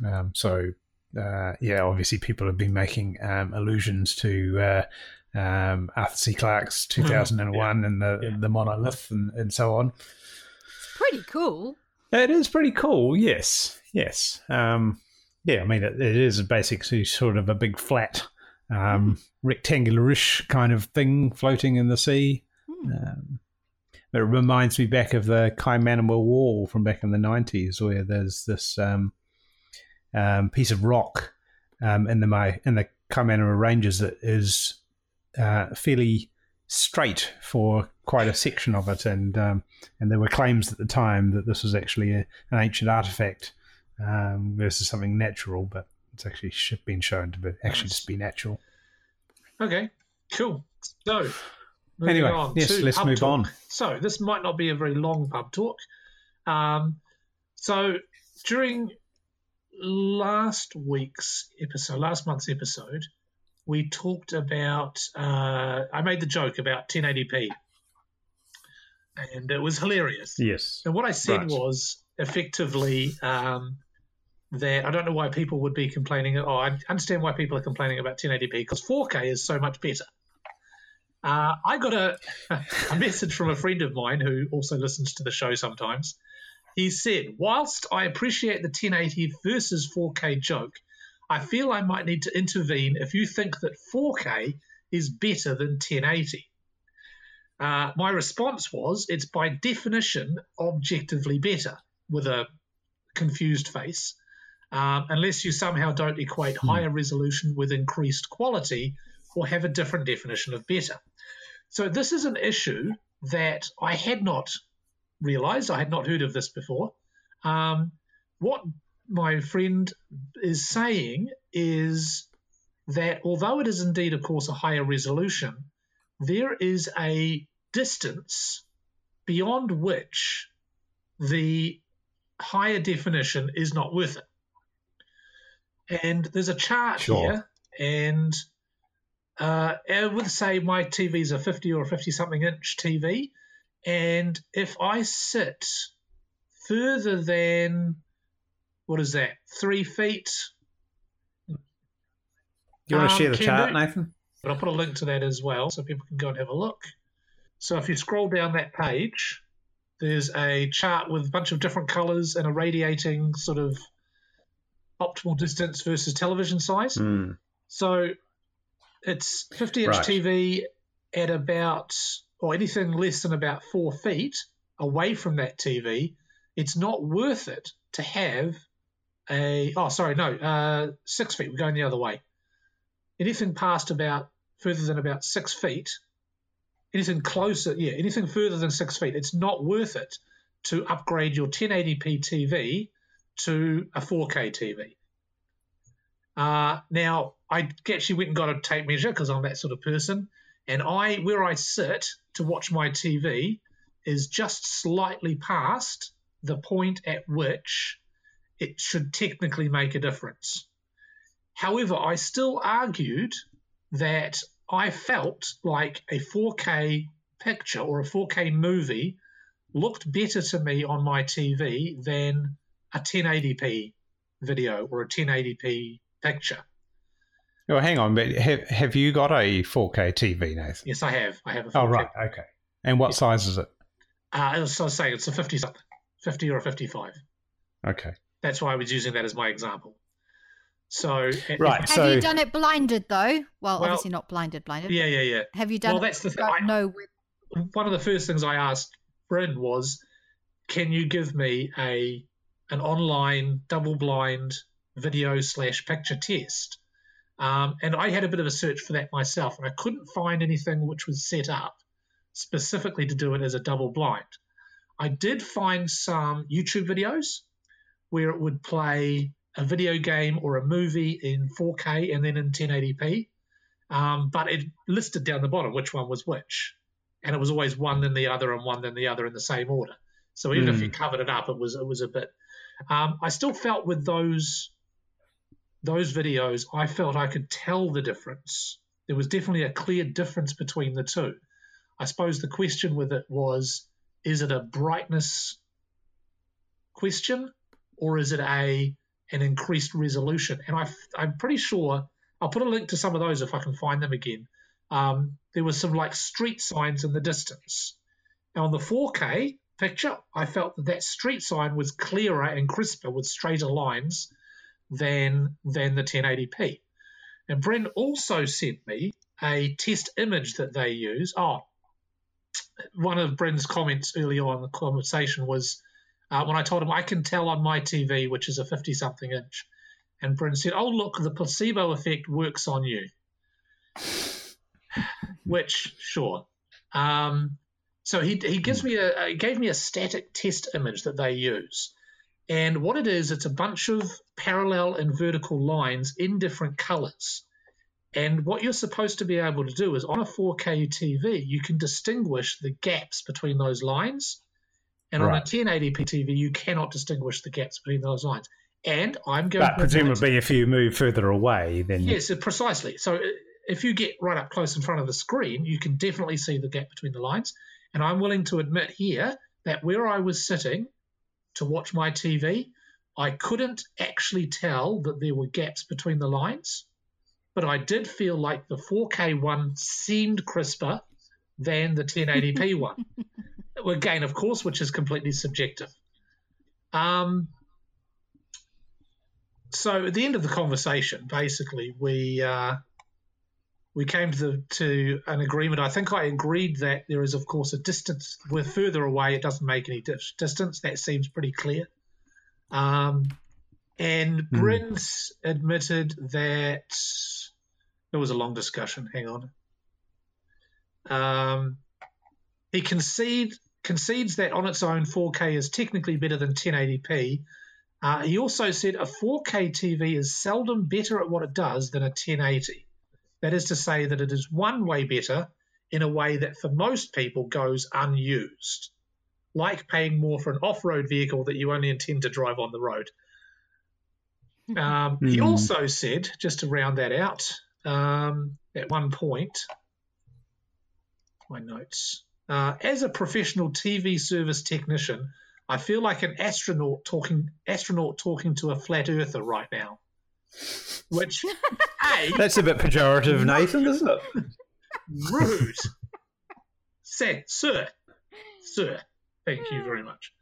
Um, so uh, yeah, obviously people have been making um, allusions to uh, um, Arthur C. Clarke's 2001 and the Yeah. the monolith and, and so on. It's pretty cool. It is pretty cool. Yes, yes. Um, yeah, I mean it, it is basically sort of a big flat, um, rectangular-ish kind of thing floating in the sea. Hmm. Um, it reminds me back of the Kaimanawa Wall from back in the nineties, where there's this um, um, piece of rock um, in the my in the Kaimanawa Ranges that is uh, fairly straight for quite a section of it, and um, and there were claims at the time that this was actually a, an ancient artifact um, versus something natural, but it's actually been shown to be actually just be natural. Okay, cool. So anyway, yes, let's move talk. on. So this might not be a very long pub talk. Um, so during last week's episode, last month's episode, we talked about. Uh, I made the joke about 1080p, and it was hilarious. Yes. And what I said Right. was effectively um, that I don't know why people would be complaining. Oh, I understand why people are complaining about 1080p because 4K is so much better. Uh, I got a, a message from a friend of mine who also listens to the show sometimes. He said, Whilst I appreciate the 1080 versus 4K joke, I feel I might need to intervene if you think that 4K is better than 1080. Uh, my response was, It's by definition objectively better, with a confused face, um, unless you somehow don't equate higher resolution with increased quality or have a different definition of better. So, this is an issue that I had not realized. I had not heard of this before. Um, what my friend is saying is that although it is indeed, of course, a higher resolution, there is a distance beyond which the higher definition is not worth it. And there's a chart Sure. here, and uh, I would say my TV is a 50 or 50 something inch TV. And if I sit further than, what is that, three feet? Do you want to Um, share the chart, do. Nathan? But I'll put a link to that as well so people can go and have a look. So if you scroll down that page, there's a chart with a bunch of different colors and a radiating sort of optimal distance versus television size. Hmm. So it's 50 inch Right. TV at about, or anything less than about four feet away from that TV. It's not worth it to have a, oh, sorry, no, uh, six feet. We're going the other way. Anything past about, further than about six feet, anything closer, yeah, anything further than six feet, it's not worth it to upgrade your 1080p TV to a 4K TV. Uh, now, I actually went and got a tape measure because I'm that sort of person, and I where I sit to watch my TV is just slightly past the point at which it should technically make a difference. However, I still argued that I felt like a 4K picture or a 4K movie looked better to me on my TV than a 1080p video or a 1080p picture. Oh, hang on, but have, have you got a 4K TV, Nathan? Yes, I have. I have a 4K. Oh, right, okay. And what size is it? Uh, as I was saying, it's a 50 something, 50 or a 55. Okay. That's why I was using that as my example. So, Right. Have So- you done it blinded though? Well, Well, obviously not blinded, blinded. Yeah, yeah, yeah. Have you done? Well, it? that's the thing. Don't I- know. one of the first things I asked Bryn was, "Can you give me a an online double blind video slash picture test?" Um, and I had a bit of a search for that myself, and I couldn't find anything which was set up specifically to do it as a double blind. I did find some YouTube videos where it would play a video game or a movie in 4K and then in 1080p, um, but it listed down the bottom which one was which and it was always one then the other and one then the other in the same order. So even if Hmm. you covered it up, it was it was a bit. Um, I still felt with those those videos, I felt I could tell the difference. There was definitely a clear difference between the two. I suppose the question with it was: is it a brightness question, or is it a an increased resolution? And I, I'm pretty sure I'll put a link to some of those if I can find them again um, there was some like street signs in the distance. Now on the 4K picture, I felt that that street sign was clearer and crisper with straighter lines than than the 1080p. And Bryn also sent me a test image that they use. Oh, one of Bryn's comments earlier on in the conversation was uh, when I told him I can tell on my TV, which is a 50 something inch, And Bryn said, "Oh look, the placebo effect works on you." Which, sure. Um, so he he gives me a he gave me a static test image that they use, and what it is, it's a bunch of parallel and vertical lines in different colors. And what you're supposed to be able to do is on a 4K TV, you can distinguish the gaps between those lines. And on a 1080p TV, you cannot distinguish the gaps between those lines. And I'm going But presumably, if you move further away, then Yes, precisely. So uh, if you get right up close in front of the screen, you can definitely see the gap between the lines. And I'm willing to admit here that where I was sitting to watch my TV, I couldn't actually tell that there were gaps between the lines. But I did feel like the 4K one seemed crisper than the 1080p one. Again, of course, which is completely subjective. Um, so at the end of the conversation, basically, we uh, we came to the, to an agreement. I think I agreed that there is, of course, a distance. We're further away; it doesn't make any dis- distance. That seems pretty clear. Um, and. Bryn's admitted that it was a long discussion. Hang on. Um, he concede, concedes that on its own, 4K is technically better than 1080p. Uh, he also said a 4K TV is seldom better at what it does than a 1080. That is to say that it is one way better in a way that for most people goes unused, like paying more for an off road vehicle that you only intend to drive on the road. Um, He Hmm. also said, just to round that out, um, at one point, my notes, uh, as a professional TV service technician, I feel like an astronaut talking astronaut talking to a flat earther right now. Which, a that's a bit pejorative, Nathan, isn't it? rude. Sir, sir, sir, thank you very much.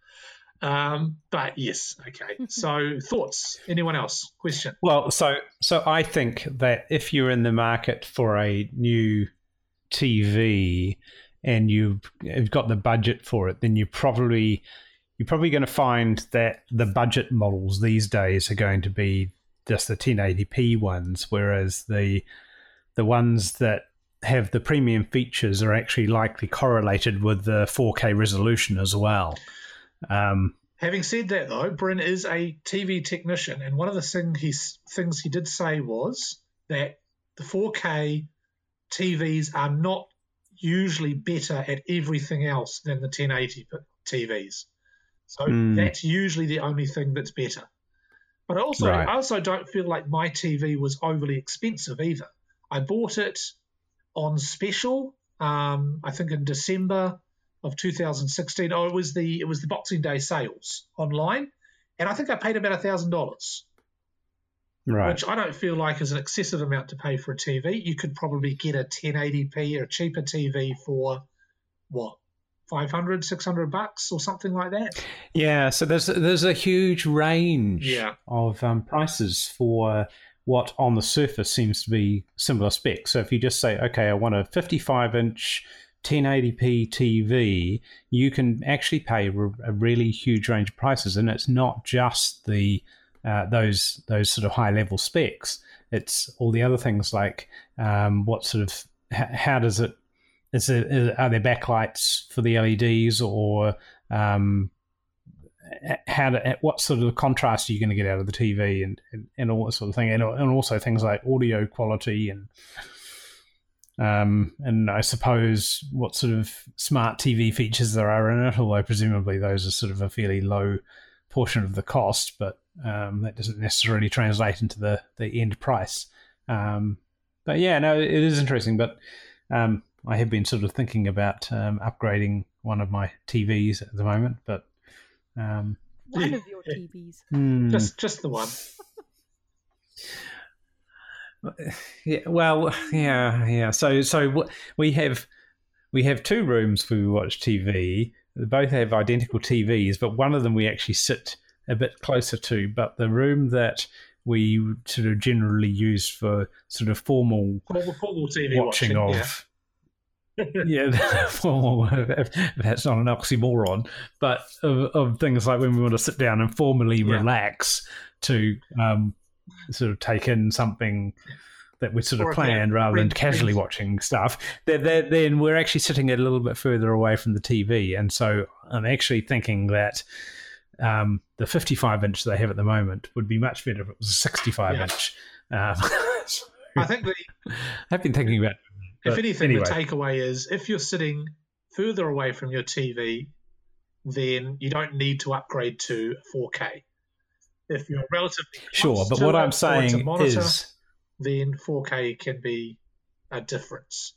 Um, but yes, okay. So thoughts? Anyone else? Question? Well, so so I think that if you're in the market for a new TV and you've, got the budget for it, then you probably you're probably going to find that the budget models these days are going to be just the 1080p ones, whereas the the ones that have the premium features are actually likely correlated with the 4K resolution as well. Um, Having said that, though, Bryn is a TV technician, and one of the thing he, things he did say was that the 4K TVs are not usually better at everything else than the 1080 TVs. So Hmm. that's usually the only thing that's better. But also, Right. I also don't feel like my TV was overly expensive either. I bought it on special, um, I think in December of 2016. Oh, it was the it was the Boxing Day sales online, and I think I paid about a thousand dollars, right. which I don't feel like is an excessive amount to pay for a TV. You could probably get a 1080p or a cheaper TV for what 500, 600 bucks or something like that. Yeah, so there's there's a huge range Yeah. of um, prices for what on the surface seems to be similar specs. So if you just say, okay, I want a 55 inch 1080p TV, you can actually pay a really huge range of prices, and it's not just the uh, those those sort of high level specs. It's all the other things like um, what sort of how does it is it is, are there backlights for the LEDs or um, how what sort of contrast are you going to get out of the TV and, and, and all that sort of thing, and, and also things like audio quality and um, and I suppose what sort of smart TV features there are in it, although presumably those are sort of a fairly low portion of the cost, but um, that doesn't necessarily translate into the, the end price. Um, but yeah, no, it is interesting. But um, I have been sort of thinking about um, upgrading one of my TVs at the moment, but um, One of your TVs. hmm. Just just the one. yeah, well, yeah, yeah. So, so we have we have two rooms where we watch TV. They both have identical TVs, but one of them we actually sit a bit closer to. But the room that we sort of generally use for sort of formal Formal, formal TV watching, watching. of. Yeah, formal, that's not an oxymoron, but of, of things like when we want to sit down and formally Yeah. relax to um, sort of take in something that we sort of Or if planned they're rather than casually print. watching stuff, then, then, then we're actually sitting a little bit further away from the TV. And so I'm actually thinking that um, the 55 inch they have at the moment would be much better if it was a 65 Yeah. inch. Um, so I think the, I've been thinking about if anything, anyway. the takeaway is if you're sitting further away from your TV, then you don't need to upgrade to 4K. If you're relatively Sure, but what I'm or it's a saying monitor, is, then 4K can be a difference.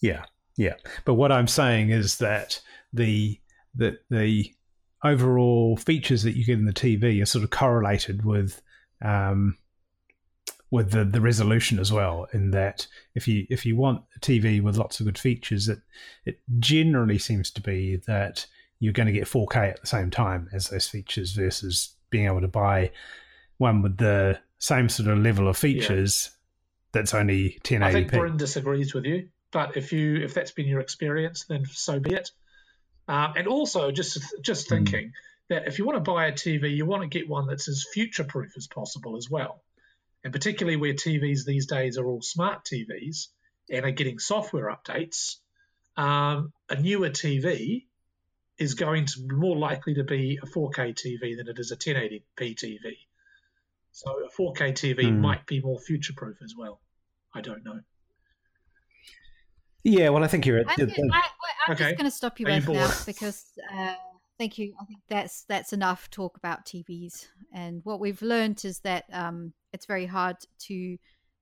yeah, yeah. But what I'm saying is that the the the overall features that you get in the TV are sort of correlated with um, with the, the resolution as well. In that, if you if you want a TV with lots of good features, it it generally seems to be that you're going to get 4K at the same time as those features versus being able to buy one with the same sort of level of features that's only I think 1080p. Bryn disagrees with you, but if you if that's been your experience, then so be it. Um, and also, just just Hmm. thinking that if you want to buy a TV, you want to get one that's as future proof as possible as well. And particularly where TVs these days are all smart TVs and are getting software updates, um, a newer TV is going to be more likely to be a 4K TV than it is a 1080p TV. So a 4K TV Hmm. might be more future proof as well. I don't know. Yeah, well, I think you're. I'm, I, am Okay. just going to stop you Are you both now because uh, thank you. I think that's that's enough talk about TVs. And what we've learned is that um, it's very hard to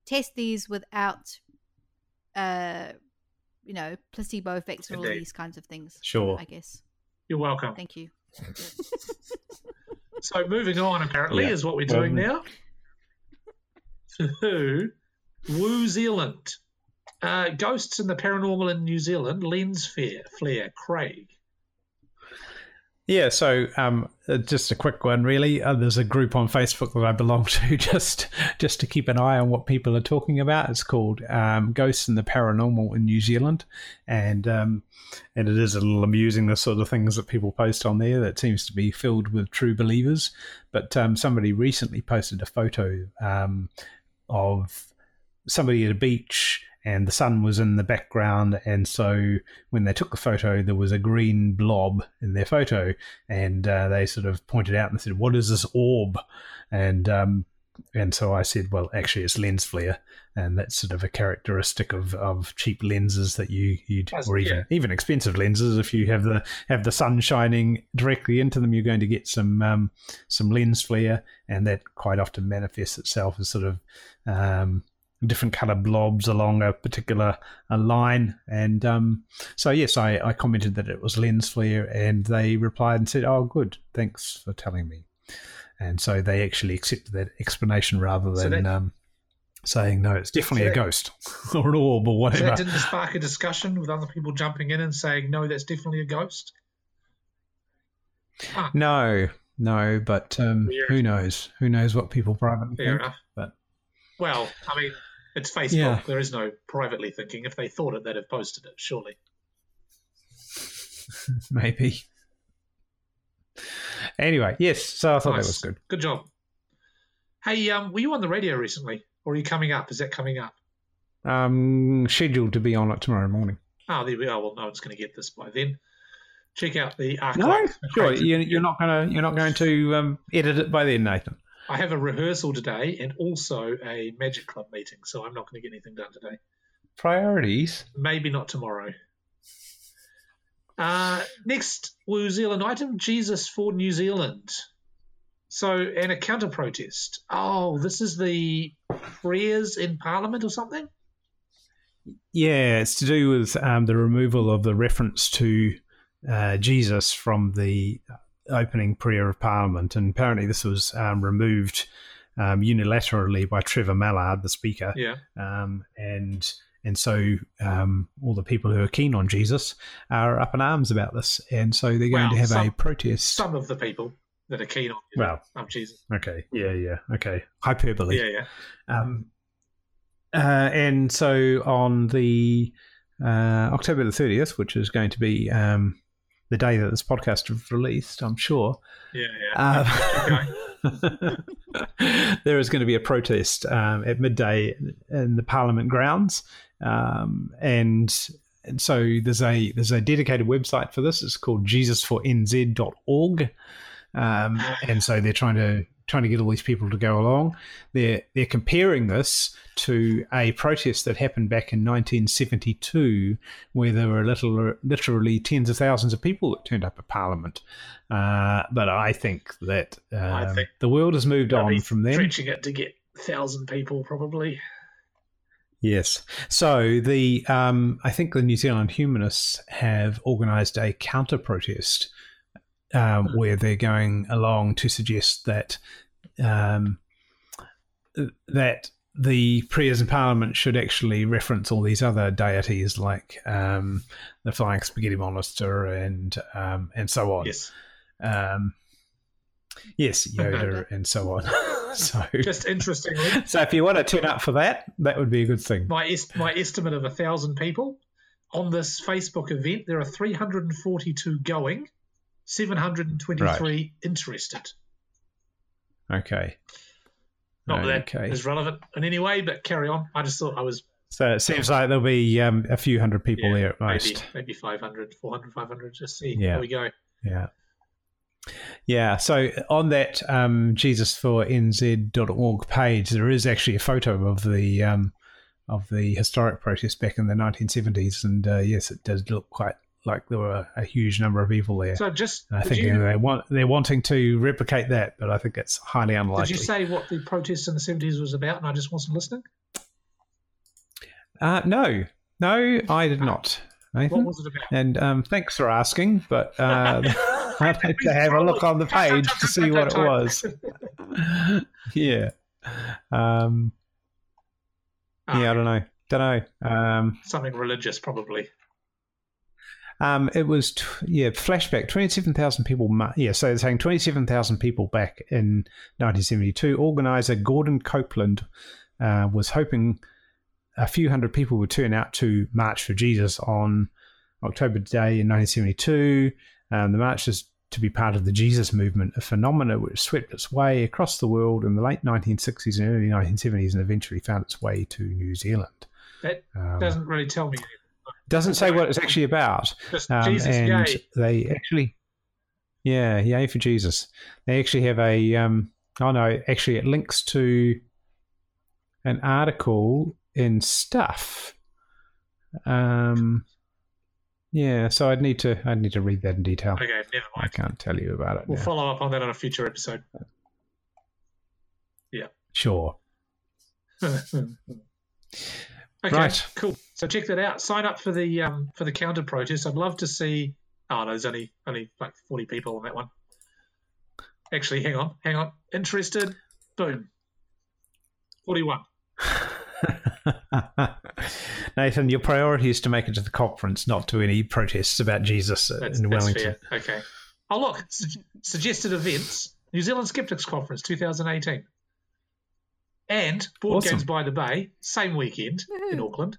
test these without, uh, you know, placebo effects and all these kinds of things. Sure. I guess. You're welcome. Thank you. So moving on, apparently, Yeah. is what we're doing Um, now. To New Zealand. Uh, ghosts and the paranormal in New Zealand, lens flare, flare, Craig. Yeah, so um, uh, just a quick one, really. Uh, there's a group on Facebook that I belong to, just just to keep an eye on what people are talking about. It's called um, "Ghosts and the Paranormal in New Zealand," and um, and it is a little amusing the sort of things that people post on there. That seems to be filled with true believers. But um, somebody recently posted a photo um, of somebody at a beach and the sun was in the background and so when they took the photo there was a green blob in their photo and uh, they sort of pointed out and said what is this orb and um, and so I said well actually it's lens flare and that's sort of a characteristic of, of cheap lenses that you you or even yeah. even expensive lenses if you have the have the sun shining directly into them you're going to get some um, some lens flare and that quite often manifests itself as sort of um, different color blobs along a particular a line. And um, so yes I, I commented that it was lens flare and they replied and said oh good. Thanks for telling me. And so they actually accepted that explanation rather So than that- um, saying no it's definitely So a ghost or an orb or So whatever. that didn't spark a discussion with other people jumping in and saying, no, that's definitely a ghost? Ah, no no but um, who knows? Who knows what people privately fair think enough. but- Well, I mean, it's Facebook. Yeah. There is no privately thinking. If they thought it, they'd have posted it, surely. maybe anyway yes so I thought Nice. that was good Good job. Hey, um, were you on the radio recently? Or are you coming up? Is that coming up? um, scheduled to be on it tomorrow morning Oh, there we are. Well, no one's going to get this by then. Check out the archive. No, sure. You're not gonna you're not going to um, edit it by then, Nathan. I have a rehearsal today and also a Magic Club meeting, so I'm not going to get anything done today. Priorities. Maybe not tomorrow. Uh, next New Zealand item Jesus for New Zealand. So, and a counter protest. Oh, this is the prayers in Parliament or something? Yeah, it's to do with um, the removal of the reference to uh, Jesus from the opening prayer of Parliament, and apparently this was um, removed um, unilaterally by Trevor Mallard, the Speaker, Yeah. um, and and so um, all the people who are keen on Jesus are up in arms about this, and so they're going to have a protest. Some of the people that are keen on Well, of Jesus. okay, yeah, yeah, okay, hyperbole. Yeah, yeah. Um, uh, and so on the uh, October the 30th, which is going to be um, the day that this podcast is released, I'm sure. Yeah, yeah. Uh, there is going to be a protest um, at midday in the Parliament grounds, um, and, and so there's a there's a dedicated website for this. It's called JesusForNZ.org, um, and so they're trying to trying to get all these people to go along. They're they're comparing this to a protest that happened back in 1972, where there were little, literally tens of thousands of people that turned up at Parliament. Uh, but I think that um, think the world has moved on from then. Stretching it to get thousand people, probably. Yes. So the um, I think the New Zealand humanists have organised a counter protest um, hmm. where they're going along to suggest that um, that the prayers in Parliament should actually reference all these other deities like um, the Flying Spaghetti Monster and um, and so on. Yes. Um, yes, Yoda and so on. so just interestingly. So if you want to turn up for that, that would be a good thing. My est- my estimate of a thousand people on this Facebook event, there are 342 going, 723 right. interested. Okay. Not that okay. that is relevant in any way, but carry on. I just thought I was. So it seems like there'll be um, a few hundred people yeah, there at most. Maybe, maybe 500, 400, 500. Just see yeah. how we go. Yeah. Yeah, so on that um, JesusForNZ.org page, there is actually a photo of the um, of the historic protest back in the 1970s, and uh, yes, it does look quite like there were a huge number of people there. So just I think you, they want they're wanting to replicate that, but I think it's highly unlikely. Did you say what the protest in the seventies was about, and I just wasn't listening? Uh, no, no, I did not. Nathan. What was it about? And um, thanks for asking, but uh, I'd like to have a look on the page to see what it was. yeah. Um, yeah, I don't know. Don't know. Um, Something religious, probably. Um, it was t- yeah flashback twenty seven thousand people. Yeah, so they're saying twenty seven thousand people back in nineteen seventy two. Organizer Gordon Copeland uh, was hoping a few hundred people would turn out to march for Jesus on October Day in nineteen seventy two. Um, the march is to be part of the Jesus movement, a phenomenon which swept its way across the world in the late 1960s and early 1970s and eventually found its way to New Zealand. That um, doesn't really tell me anything doesn't say what it's actually about. Um, Jesus, and yay. they actually, yeah, yay for Jesus. They actually have a, um, oh no, actually it links to an article in Stuff. Um, yeah, so I'd need to I'd need to read that in detail. Okay, never mind. I can't tell you about it. We'll now. follow up on that on a future episode. Yeah. Sure. Okay, right. cool. So check that out. Sign up for the um, for the counter protest. I'd love to see. Oh no, there's only only like 40 people on that one. Actually, hang on, hang on. Interested? Boom. 41. Nathan, your priority is to make it to the conference, not to any protests about Jesus that's, in Wellington. Okay. Oh look, su- suggested events: New Zealand Skeptics Conference 2018 and Board awesome. Games by the Bay, same weekend Woo-hoo. in Auckland.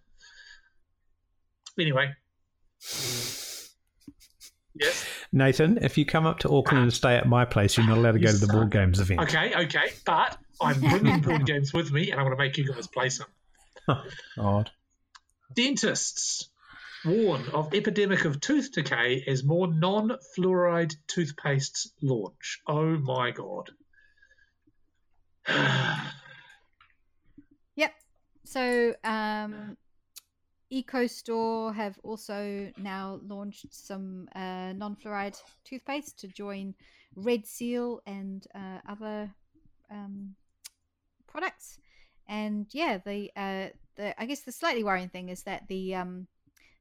Anyway. Yes. Nathan, if you come up to Auckland and stay at my place, you're not allowed to go to the board games event. Okay, okay, but I'm bringing board games with me, and I'm going to make you guys play some. Odd. Dentists warn of epidemic of tooth decay as more non-fluoride toothpastes launch. Oh my god. So, um, EcoStore have also now launched some uh, non fluoride toothpaste to join Red Seal and uh, other um, products. And yeah, the, uh, the I guess the slightly worrying thing is that the um,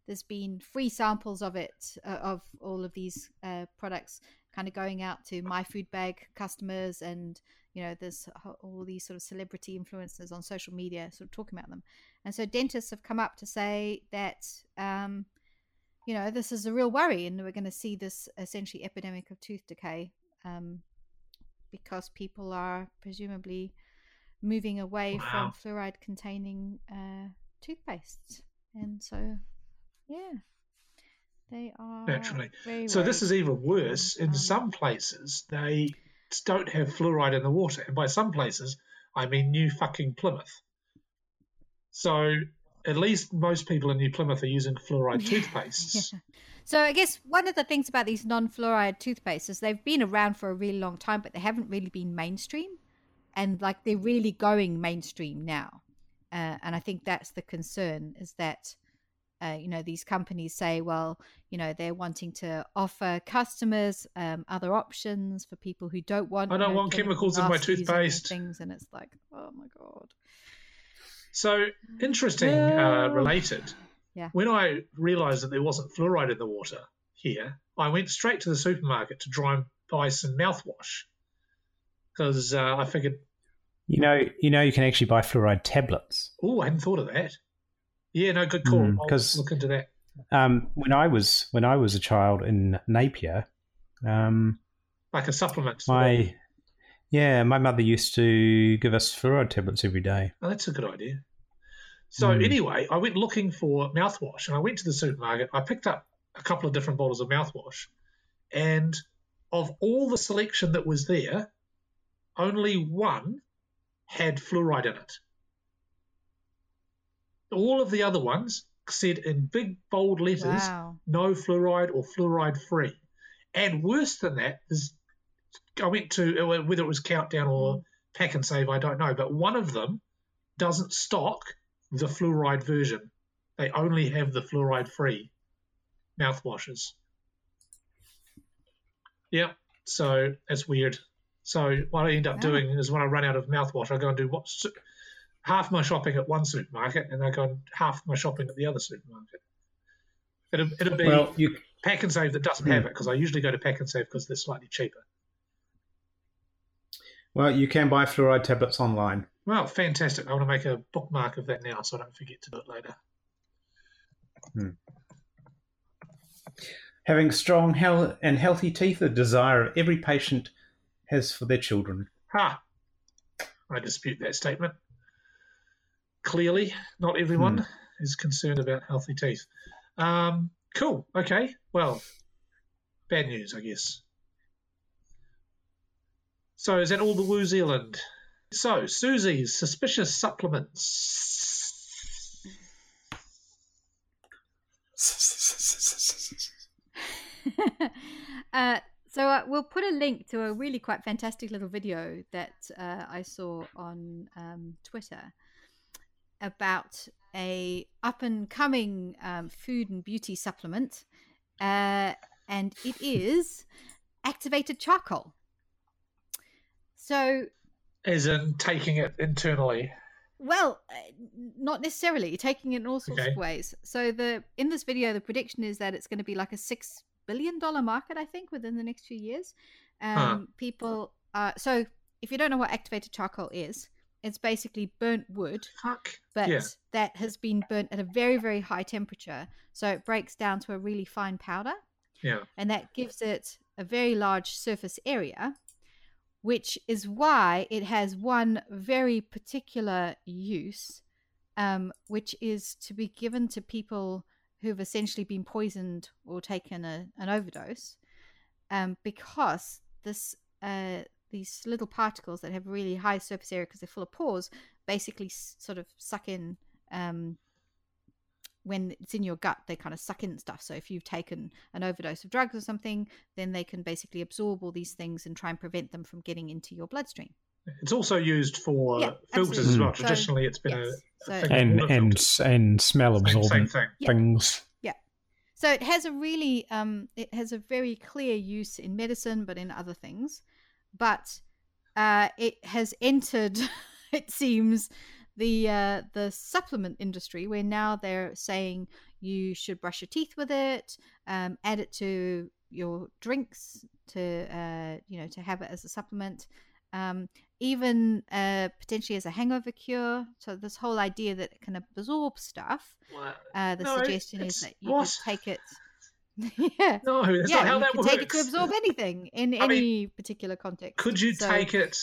there's been free samples of it uh, of all of these uh, products kind of going out to my food bag customers and you know there's all these sort of celebrity influencers on social media sort of talking about them. And so dentists have come up to say that um, you know this is a real worry and we're going to see this essentially epidemic of tooth decay um, because people are presumably moving away wow. from fluoride containing uh, toothpastes and so yeah they are naturally so this is even worse in um, some places they don't have fluoride in the water. And by some places, I mean New fucking Plymouth. So at least most people in New Plymouth are using fluoride toothpastes. Yeah. So I guess one of the things about these non-fluoride toothpastes is they've been around for a really long time, but they haven't really been mainstream, and like they're really going mainstream now. Uh, and I think that's the concern is that. Uh, you know these companies say well you know they're wanting to offer customers um, other options for people who don't want I don't you know, want chemicals in my toothpaste. things and it's like oh my god So interesting, uh, related. Yeah. When I realised that there wasn't fluoride in the water here, I went straight to the supermarket to try and buy some mouthwash because uh, I figured, You know, you know, you can actually buy fluoride tablets. oh, I hadn't thought of that. Yeah, no, good call. Mm, I'll 'cause- look into that. Um, when I was when I was a child in Napier, um, Like a supplement. that. my yeah, my mother used to give us fluoride tablets every day. Oh, that's a good idea. So Mm. anyway, I went looking for mouthwash, and I went to the supermarket. I picked up a couple of different bottles of mouthwash, and of all the selection that was there, only one had fluoride in it. All of the other ones said in big bold letters, wow no fluoride or fluoride free. And worse than that is, I went to uh, whether it was Countdown or Pak'nSave, I don't know, but one of them doesn't stock the fluoride version. They only have the fluoride free mouthwashes. Yeah, so that's weird. So what I end up doing is when I run out of mouthwash, I go and do what half my shopping at one supermarket, and I go half my shopping at the other supermarket. It'll, it'll be Well, you Pak'nSave that doesn't Hmm. have it because I usually go to Pak'nSave because they're slightly cheaper. well you can buy fluoride tablets online. Well, fantastic. I want to make a bookmark of that now so I don't forget to do it later. Having strong health and healthy teeth, a desire every patient has for their children. Ha! I dispute that statement. Clearly, not everyone is concerned about healthy teeth. Um, cool. Okay. Well, bad news, I guess. So, is that all the New Zealand? So, Siouxsie's suspicious supplements. uh, so uh, we'll put a link to a really quite fantastic little video that uh, I saw on um, Twitter about a up and coming um, food and beauty supplement, uh, and it is activated charcoal. So As in taking it internally. well, uh, not necessarily taking it in all sorts Okay. of ways. So the in this video, the prediction is that it's going to be like a six billion dollar market. I think within the next few years. Um, Huh. People. Uh, so if you don't know what activated charcoal is, it's basically burnt wood, Fuck. but Yeah. that has been burnt at a very very high temperature, so it breaks down to a really fine powder Yeah. and that gives it a very large surface area, which is why it has one very particular use, um, which is to be given to people who've essentially been poisoned or taken a, an overdose, um, because this uh, these little particles that have really high surface area because they're full of pores basically s- sort of suck in. Um, when it's in your gut, they kind of suck in stuff. So if you've taken an overdose of drugs or something, then they can basically absorb all these things and try and prevent them from getting into your bloodstream. It's also used for Yeah, filters as absolutely. well. So, Traditionally, it's been yes. a, So- a thing and with and and smell Same, same absorbent thing. Yeah. things. So it has a really, um, it has a very clear use in medicine, but in other things. But uh, it has entered, it seems, the uh, the supplement industry, where now they're saying you should brush your teeth with it, um, add it to your drinks to uh, you know to have it as a supplement. Um, even uh, potentially as a hangover cure. So this whole idea that it can absorb stuff. Uh, the No, suggestion is that you what? just take it. yeah, No, that's yeah, not how you that can works. take it to absorb anything in I mean, any particular context. Could you So- take it?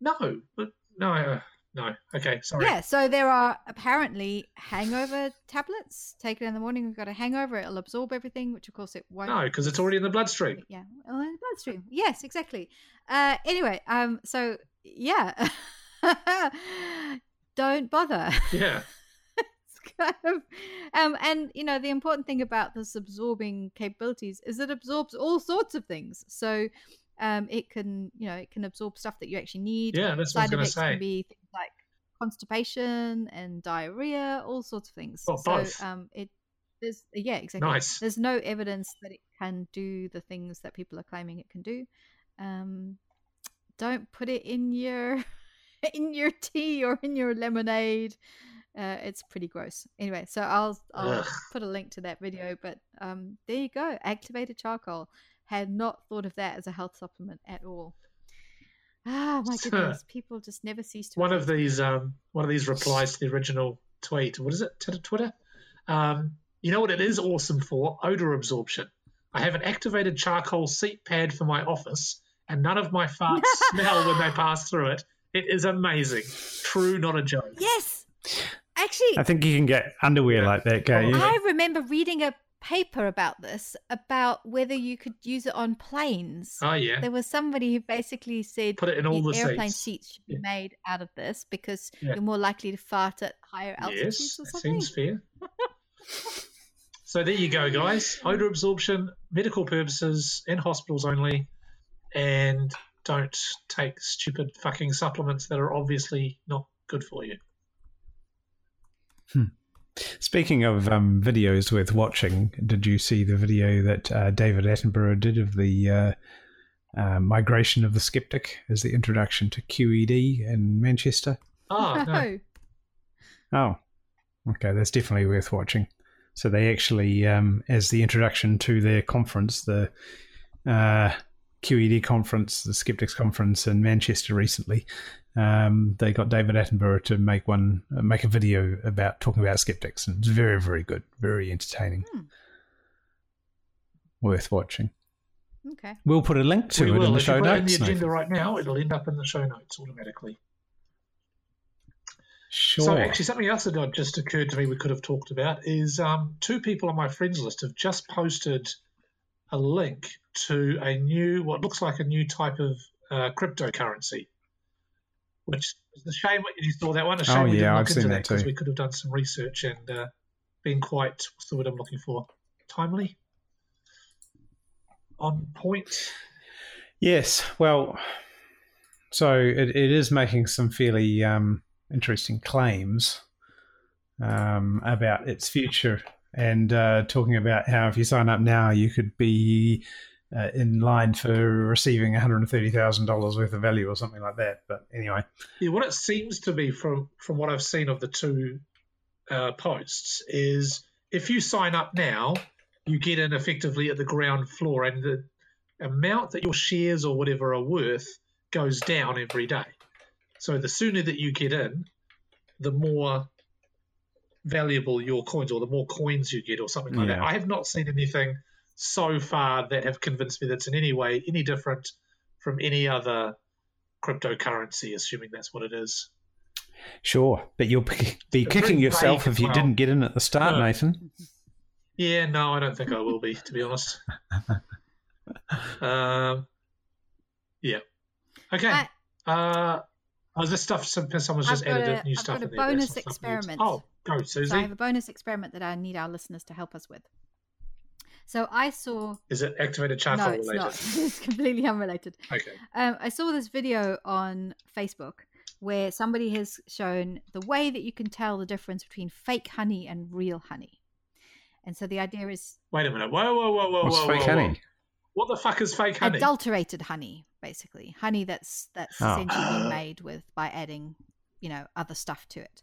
No, but no. uh, No. Okay. Sorry. Yeah, so there are apparently hangover tablets. Take it in the morning. We've got a hangover. It'll absorb everything, which of course it won't. No, because it's already in the bloodstream. Yeah, well, in the bloodstream. Yes, exactly. Uh, anyway, um, so yeah, don't bother. Yeah. Kind of, um, and you know the important thing about this absorbing capabilities is it absorbs all sorts of things. So, um, it can you know it can absorb stuff that you actually need. Yeah, that's what I was going to say. can be things like constipation and diarrhea, all sorts of things. Well, so, both. um, it there's yeah exactly. Nice. There's no evidence that it can do the things that people are claiming it can do. Um, don't put it in your in your tea or in your lemonade. Uh, it's pretty gross. Anyway, so I'll I'll Ugh. put a link to that video. But um, there you go. Activated charcoal. Had not thought of that as a health supplement at all. Ah, my goodness! People just never cease to. One of these, um, one of these replies to the original tweet. What is it? Twitter. Um, you know what it is awesome for? Odor absorption. I have an activated charcoal seat pad for my office, and none of my farts smell when they pass through it. It is amazing. True, not a joke. Yes, actually, I think you can get underwear Yeah. like that, can't you? I remember reading a paper about this, about whether you could use it on planes. Oh yeah. There was somebody who basically said Put it in all the airplane seats. seats should be Yeah. made out of this because Yeah. you're more likely to fart at higher altitudes Yes, or something. seems fair. so there you go, guys. Odor absorption, medical purposes, in hospitals only, and don't take stupid fucking supplements that are obviously not good for you. Speaking of um, videos worth watching, did you see the video that uh, David Attenborough did of the uh, uh, migration of the skeptic as the introduction to QED in Manchester? Oh no. Oh, okay, that's definitely worth watching. So they actually, um, as the introduction to their conference, the uh, QED conference, the Skeptics conference in Manchester recently, um, they got David Attenborough to make one, uh, make a video about talking about skeptics, and it's very, very good, very entertaining, Hmm. worth watching. Okay. We'll put a link to we it will. in the if you show notes. it in the agenda Nathan. right now, it'll end up in the show notes automatically. Sure. So actually, something else that just occurred to me we could have talked about is um, two people on my friends list have just posted a link to a new, what looks like a new type of uh, cryptocurrency. Which is a shame what you saw that one. A shame Oh, we yeah, didn't look I've into that because we could have done some research and uh, been quite what's the word I'm looking for? Timely, on point. Yes, well, so it, it is making some fairly um, interesting claims um, about its future and uh, talking about how if you sign up now, you could be uh, in line for receiving $130,000 worth of value or something like that. But anyway, Yeah, what it seems to be from from what I've seen of the two uh, posts is if you sign up now, you get in effectively at the ground floor, and the amount that your shares or whatever are worth goes down every day. So the sooner that you get in, the more valuable your coins or the more coins you get or something like that. I have not seen anything so far that have convinced me that's in any way any different from any other cryptocurrency, assuming that's what it is. sure. But you'll be, be It's kicking yourself if you well. didn't get in at the start, No. Nathan. Yeah, no, I don't think I will be, to be honest. um, yeah. Okay. I- uh, oh, this stuff, someone's I've just got added a- new I've stuff got a in bonus experiment. Oh, go, Siouxsie. So I have a bonus experiment that I need our listeners to help us with. So I saw. Is it activated charcoal no, it's related? not. it's completely unrelated. Okay. Um, I saw this video on Facebook where somebody has shown the way that you can tell the difference between fake honey and real honey. And so the idea is Wait a minute. Whoa, whoa, whoa, whoa, What's whoa, fake whoa, whoa. honey? What the fuck is fake honey? adulterated honey, basically honey that's that's Oh. essentially been made with by adding, you know, other stuff to it.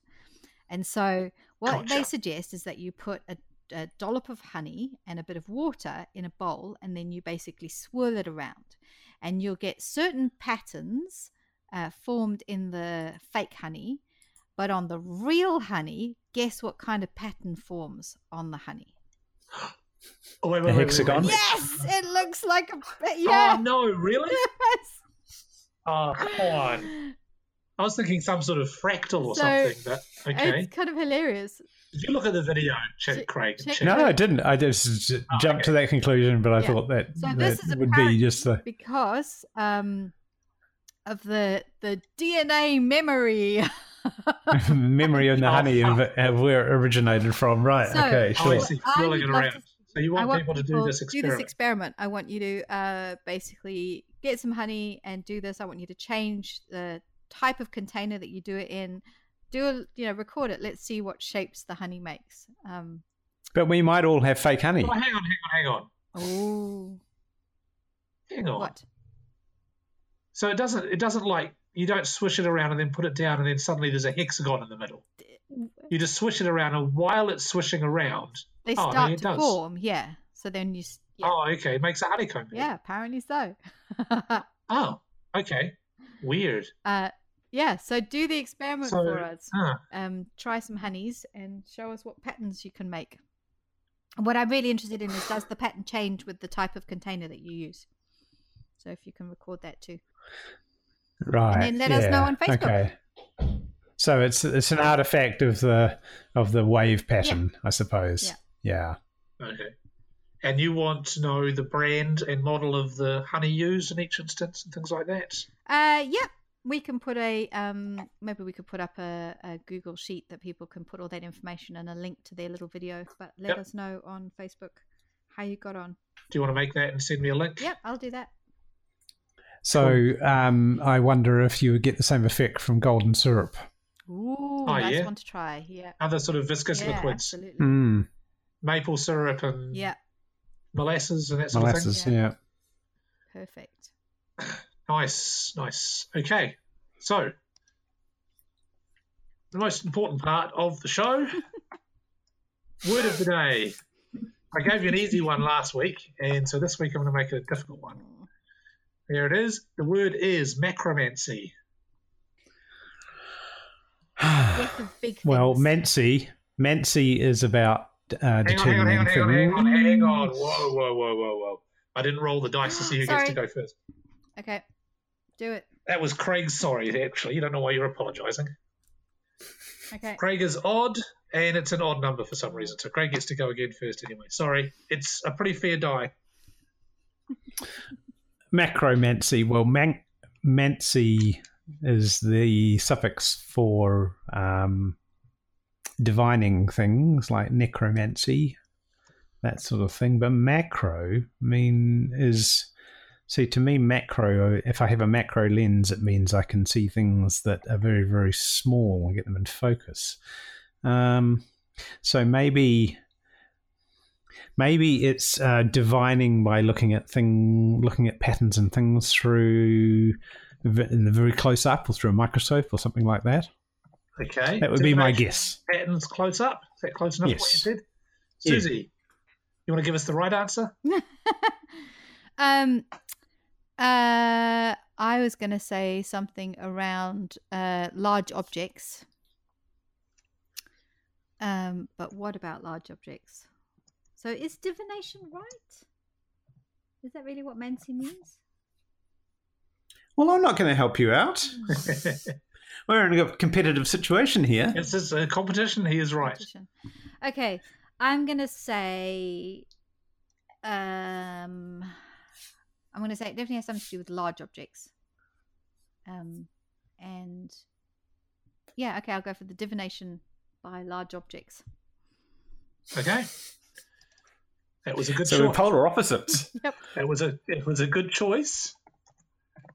And so what they suggest is that you put a, a dollop of honey and a bit of water in a bowl, and then you basically swirl it around, and you'll get certain patterns uh, formed in the fake honey. But on the real honey, guess what kind of pattern forms on the honey? Oh, wait, A wait, wait, wait, hexagon? wait. Yes, it looks like a yeah. Oh, no, really? Yes. Oh, come on. I was thinking some sort of fractal or So, something, but okay. It's kind of hilarious. Did you look at the video, Ch- Check- Craig? check- Check- No, I didn't. I just Oh, jumped to that conclusion, but I Yeah. thought that, So that this is would be just the because um, of the the DNA memory. memory of the Oh, honey of, of where it originated from. Right. So- okay. Oh, Sure. see. Swirling it around. to- So you I want, want people to do people this do experiment? this experiment. I want you to uh, basically get some honey and do this. I want you to change the type of container that you do it in. Do a, you know record it? Let's see what shapes the honey makes. Um, But we might all have fake honey. Oh, hang on, hang on, oh, hang on, oh hang on. what? So it doesn't. It doesn't like you don't swish it around and then put it down and then suddenly there's a hexagon in the middle. You just swish it around and while it's swishing around, They Oh, no, start it to does. form. Yeah. So then you. Yeah. oh, okay, it makes a honeycomb. yeah. Apparently so. Oh, okay. Weird. uh, yeah. So do the experiment So, for us. huh. um, try some honeys and show us what patterns you can make. And what I'm really interested in is does the pattern change with the type of container that you use? So if you can record that too. Right. And then let us know on Facebook. Okay. So it's it's an artifact of the of the wave pattern, I suppose. Yeah. Yeah. Okay. And you want to know the brand and model of the honey used in each instance and things like that? Uh, yeah, we can put a um, maybe we could put up a, a Google sheet that people can put all that information and a link to their little video. But let Yep. us know on Facebook how you got on. Do you want to make that and send me a link? Yep, I'll do that. So um, I wonder if you would get the same effect from golden syrup. Ooh, Oh, nice yeah? one to try. Yeah, Other sort of viscous yeah, liquids, absolutely. Mm, maple syrup and Yeah, molasses and that sort of molasses. Yeah. Yeah. perfect. thing. Nice, nice. Okay, so the most important part of the show word of the day. I gave you an easy one last week, and so this week I'm going to make it a difficult one. There it is. The word is macromancy. Lots of big well, things. Mancy, Mancy is about uh, Hang on, hang on, hang determining on, hang on, hang on, hang on. Whoa, whoa, whoa, whoa, whoa. I didn't roll the dice to see who gets to go first. Okay, do it. That was Craig's sorry, actually. You don't know why you're apologising. Okay. Craig is odd, and it's an odd number for some reason. So Craig gets to go again first anyway. Sorry. It's a pretty fair die. Macromancy. Well, man- mancy is the suffix for um, divining things like necromancy, that sort of thing. But macro, I mean, is see to me macro. If I have a macro lens, it means I can see things that are very very small and get them in focus. Um, so maybe maybe it's uh, divining by looking at thing looking at patterns and things through in the very close up or through a microscope or something like that Okay. that would be my guess Patterns close up. Is that close enough Yes. what you said? Yeah. Siouxsie, you want to give us the right answer? um, uh, I was going to say something around uh, large objects. Um, but what about large objects? So is divination right? Is that really what Mancy means? well i'm not going to help you out we're in a competitive situation here This is a competition. He is right. Okay, I'm gonna say, um, I'm gonna say it definitely has something to do with large objects. Um, and yeah, okay, I'll go for the divination by large objects. Okay. That was a good so we're choice. polar opposites yep. It was a it was a good choice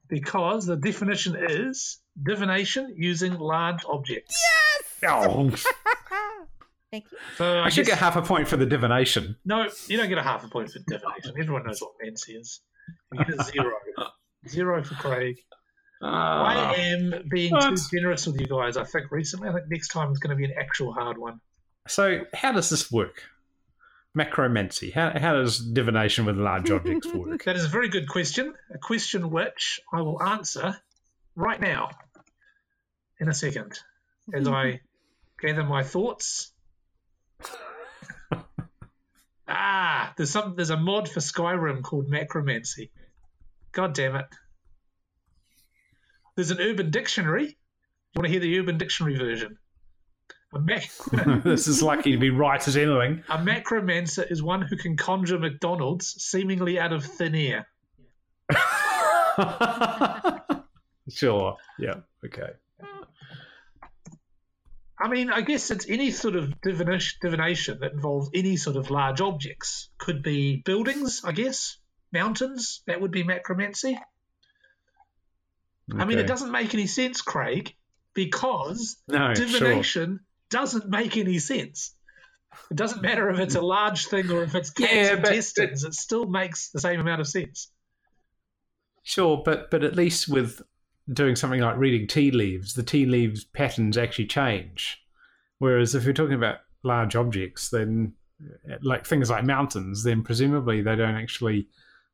because the definition is divination using large objects. oh, Thank you. So I, i should guess- get half a point for the divination no, you don't get a half a point for divination. Everyone knows what Mancy is. You get a zero. zero for Craig. I Ah. am being What? too generous with you guys. I think recently. I think next time is going to be an actual hard one. so how does this work macromancy how, how does divination with large objects work That is a very good question. A question which I will answer right now, in a second, as I gather my thoughts. Ah, there's some. There's a mod for Skyrim called Macromancy. God damn it! There's an Urban Dictionary You want to hear the Urban Dictionary version? A, mac- this is lucky to be right as anything. a macromancer is one who can conjure McDonald's seemingly out of thin air. sure. Yeah. Okay. I mean, I guess it's any sort of divination, that involves any sort of large objects. Could be buildings, I guess, mountains. That would be macromancy. I mean, it doesn't make any sense, Craig, because No, sure. divination doesn't make any sense. It doesn't matter if it's a large thing or if it's cats Yeah, but- It still makes the same amount of sense. Sure, but but at least with doing something like reading tea leaves, the tea leaves patterns actually change. Whereas if you're talking about large objects, then like things like mountains, then presumably they don't actually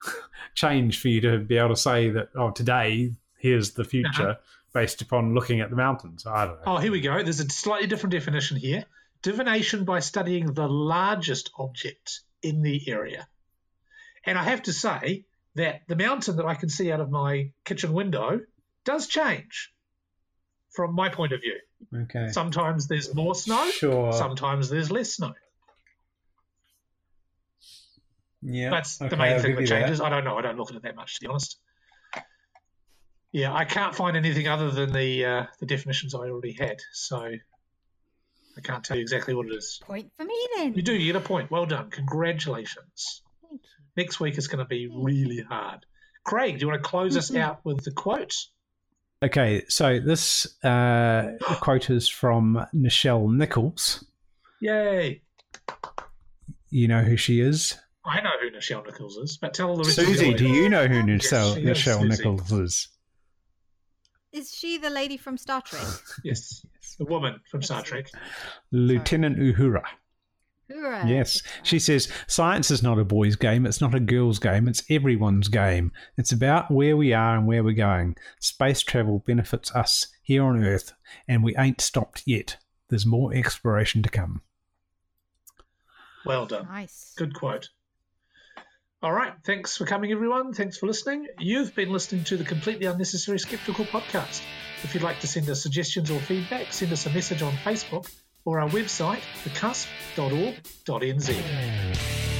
change for you to be able to say that oh today here's the future Uh-huh. based upon looking at the mountains. I don't know. Oh, here we go. There's a slightly different definition here. Divination by studying the largest object in the area. And I have to say that the mountain that I can see out of my kitchen window does change from my point of view. Okay. Sometimes there's more snow, Sure. sometimes there's less snow. yeah. That's the main I'll thing that you that. changes. I don't know. I don't look at it that much, to be honest. Yeah, I can't find anything other than the uh, the definitions I already had, so I can't tell you exactly what it is. Point for me then. You do. You get a point. Well done. Congratulations. Thank. Next week is going to be really hard. Craig, do you want to close us out with the quote? Okay, so this uh, quote is from Nichelle Nichols. Yay! You know who she is? I know who Nichelle Nichols is, but tell the rest of Siouxsie, do you know who Yes, Nichelle, is, Nichols is? Is she the lady from Star Trek? Yes, the woman from Star Trek. Lieutenant Uhura. Hoorah. Yes. She says, Science is not a boy's game. It's not a girl's game. It's everyone's game. It's about where we are and where we're going. Space travel benefits us here on Earth, and we ain't stopped yet. There's more exploration to come. Well done. Nice. Good quote. All right. Thanks for coming, everyone. Thanks for listening. You've been listening to the Completely Unnecessary Skeptical podcast. If you'd like to send us suggestions or feedback, send us a message on Facebook or our website, thecusp.org.nz.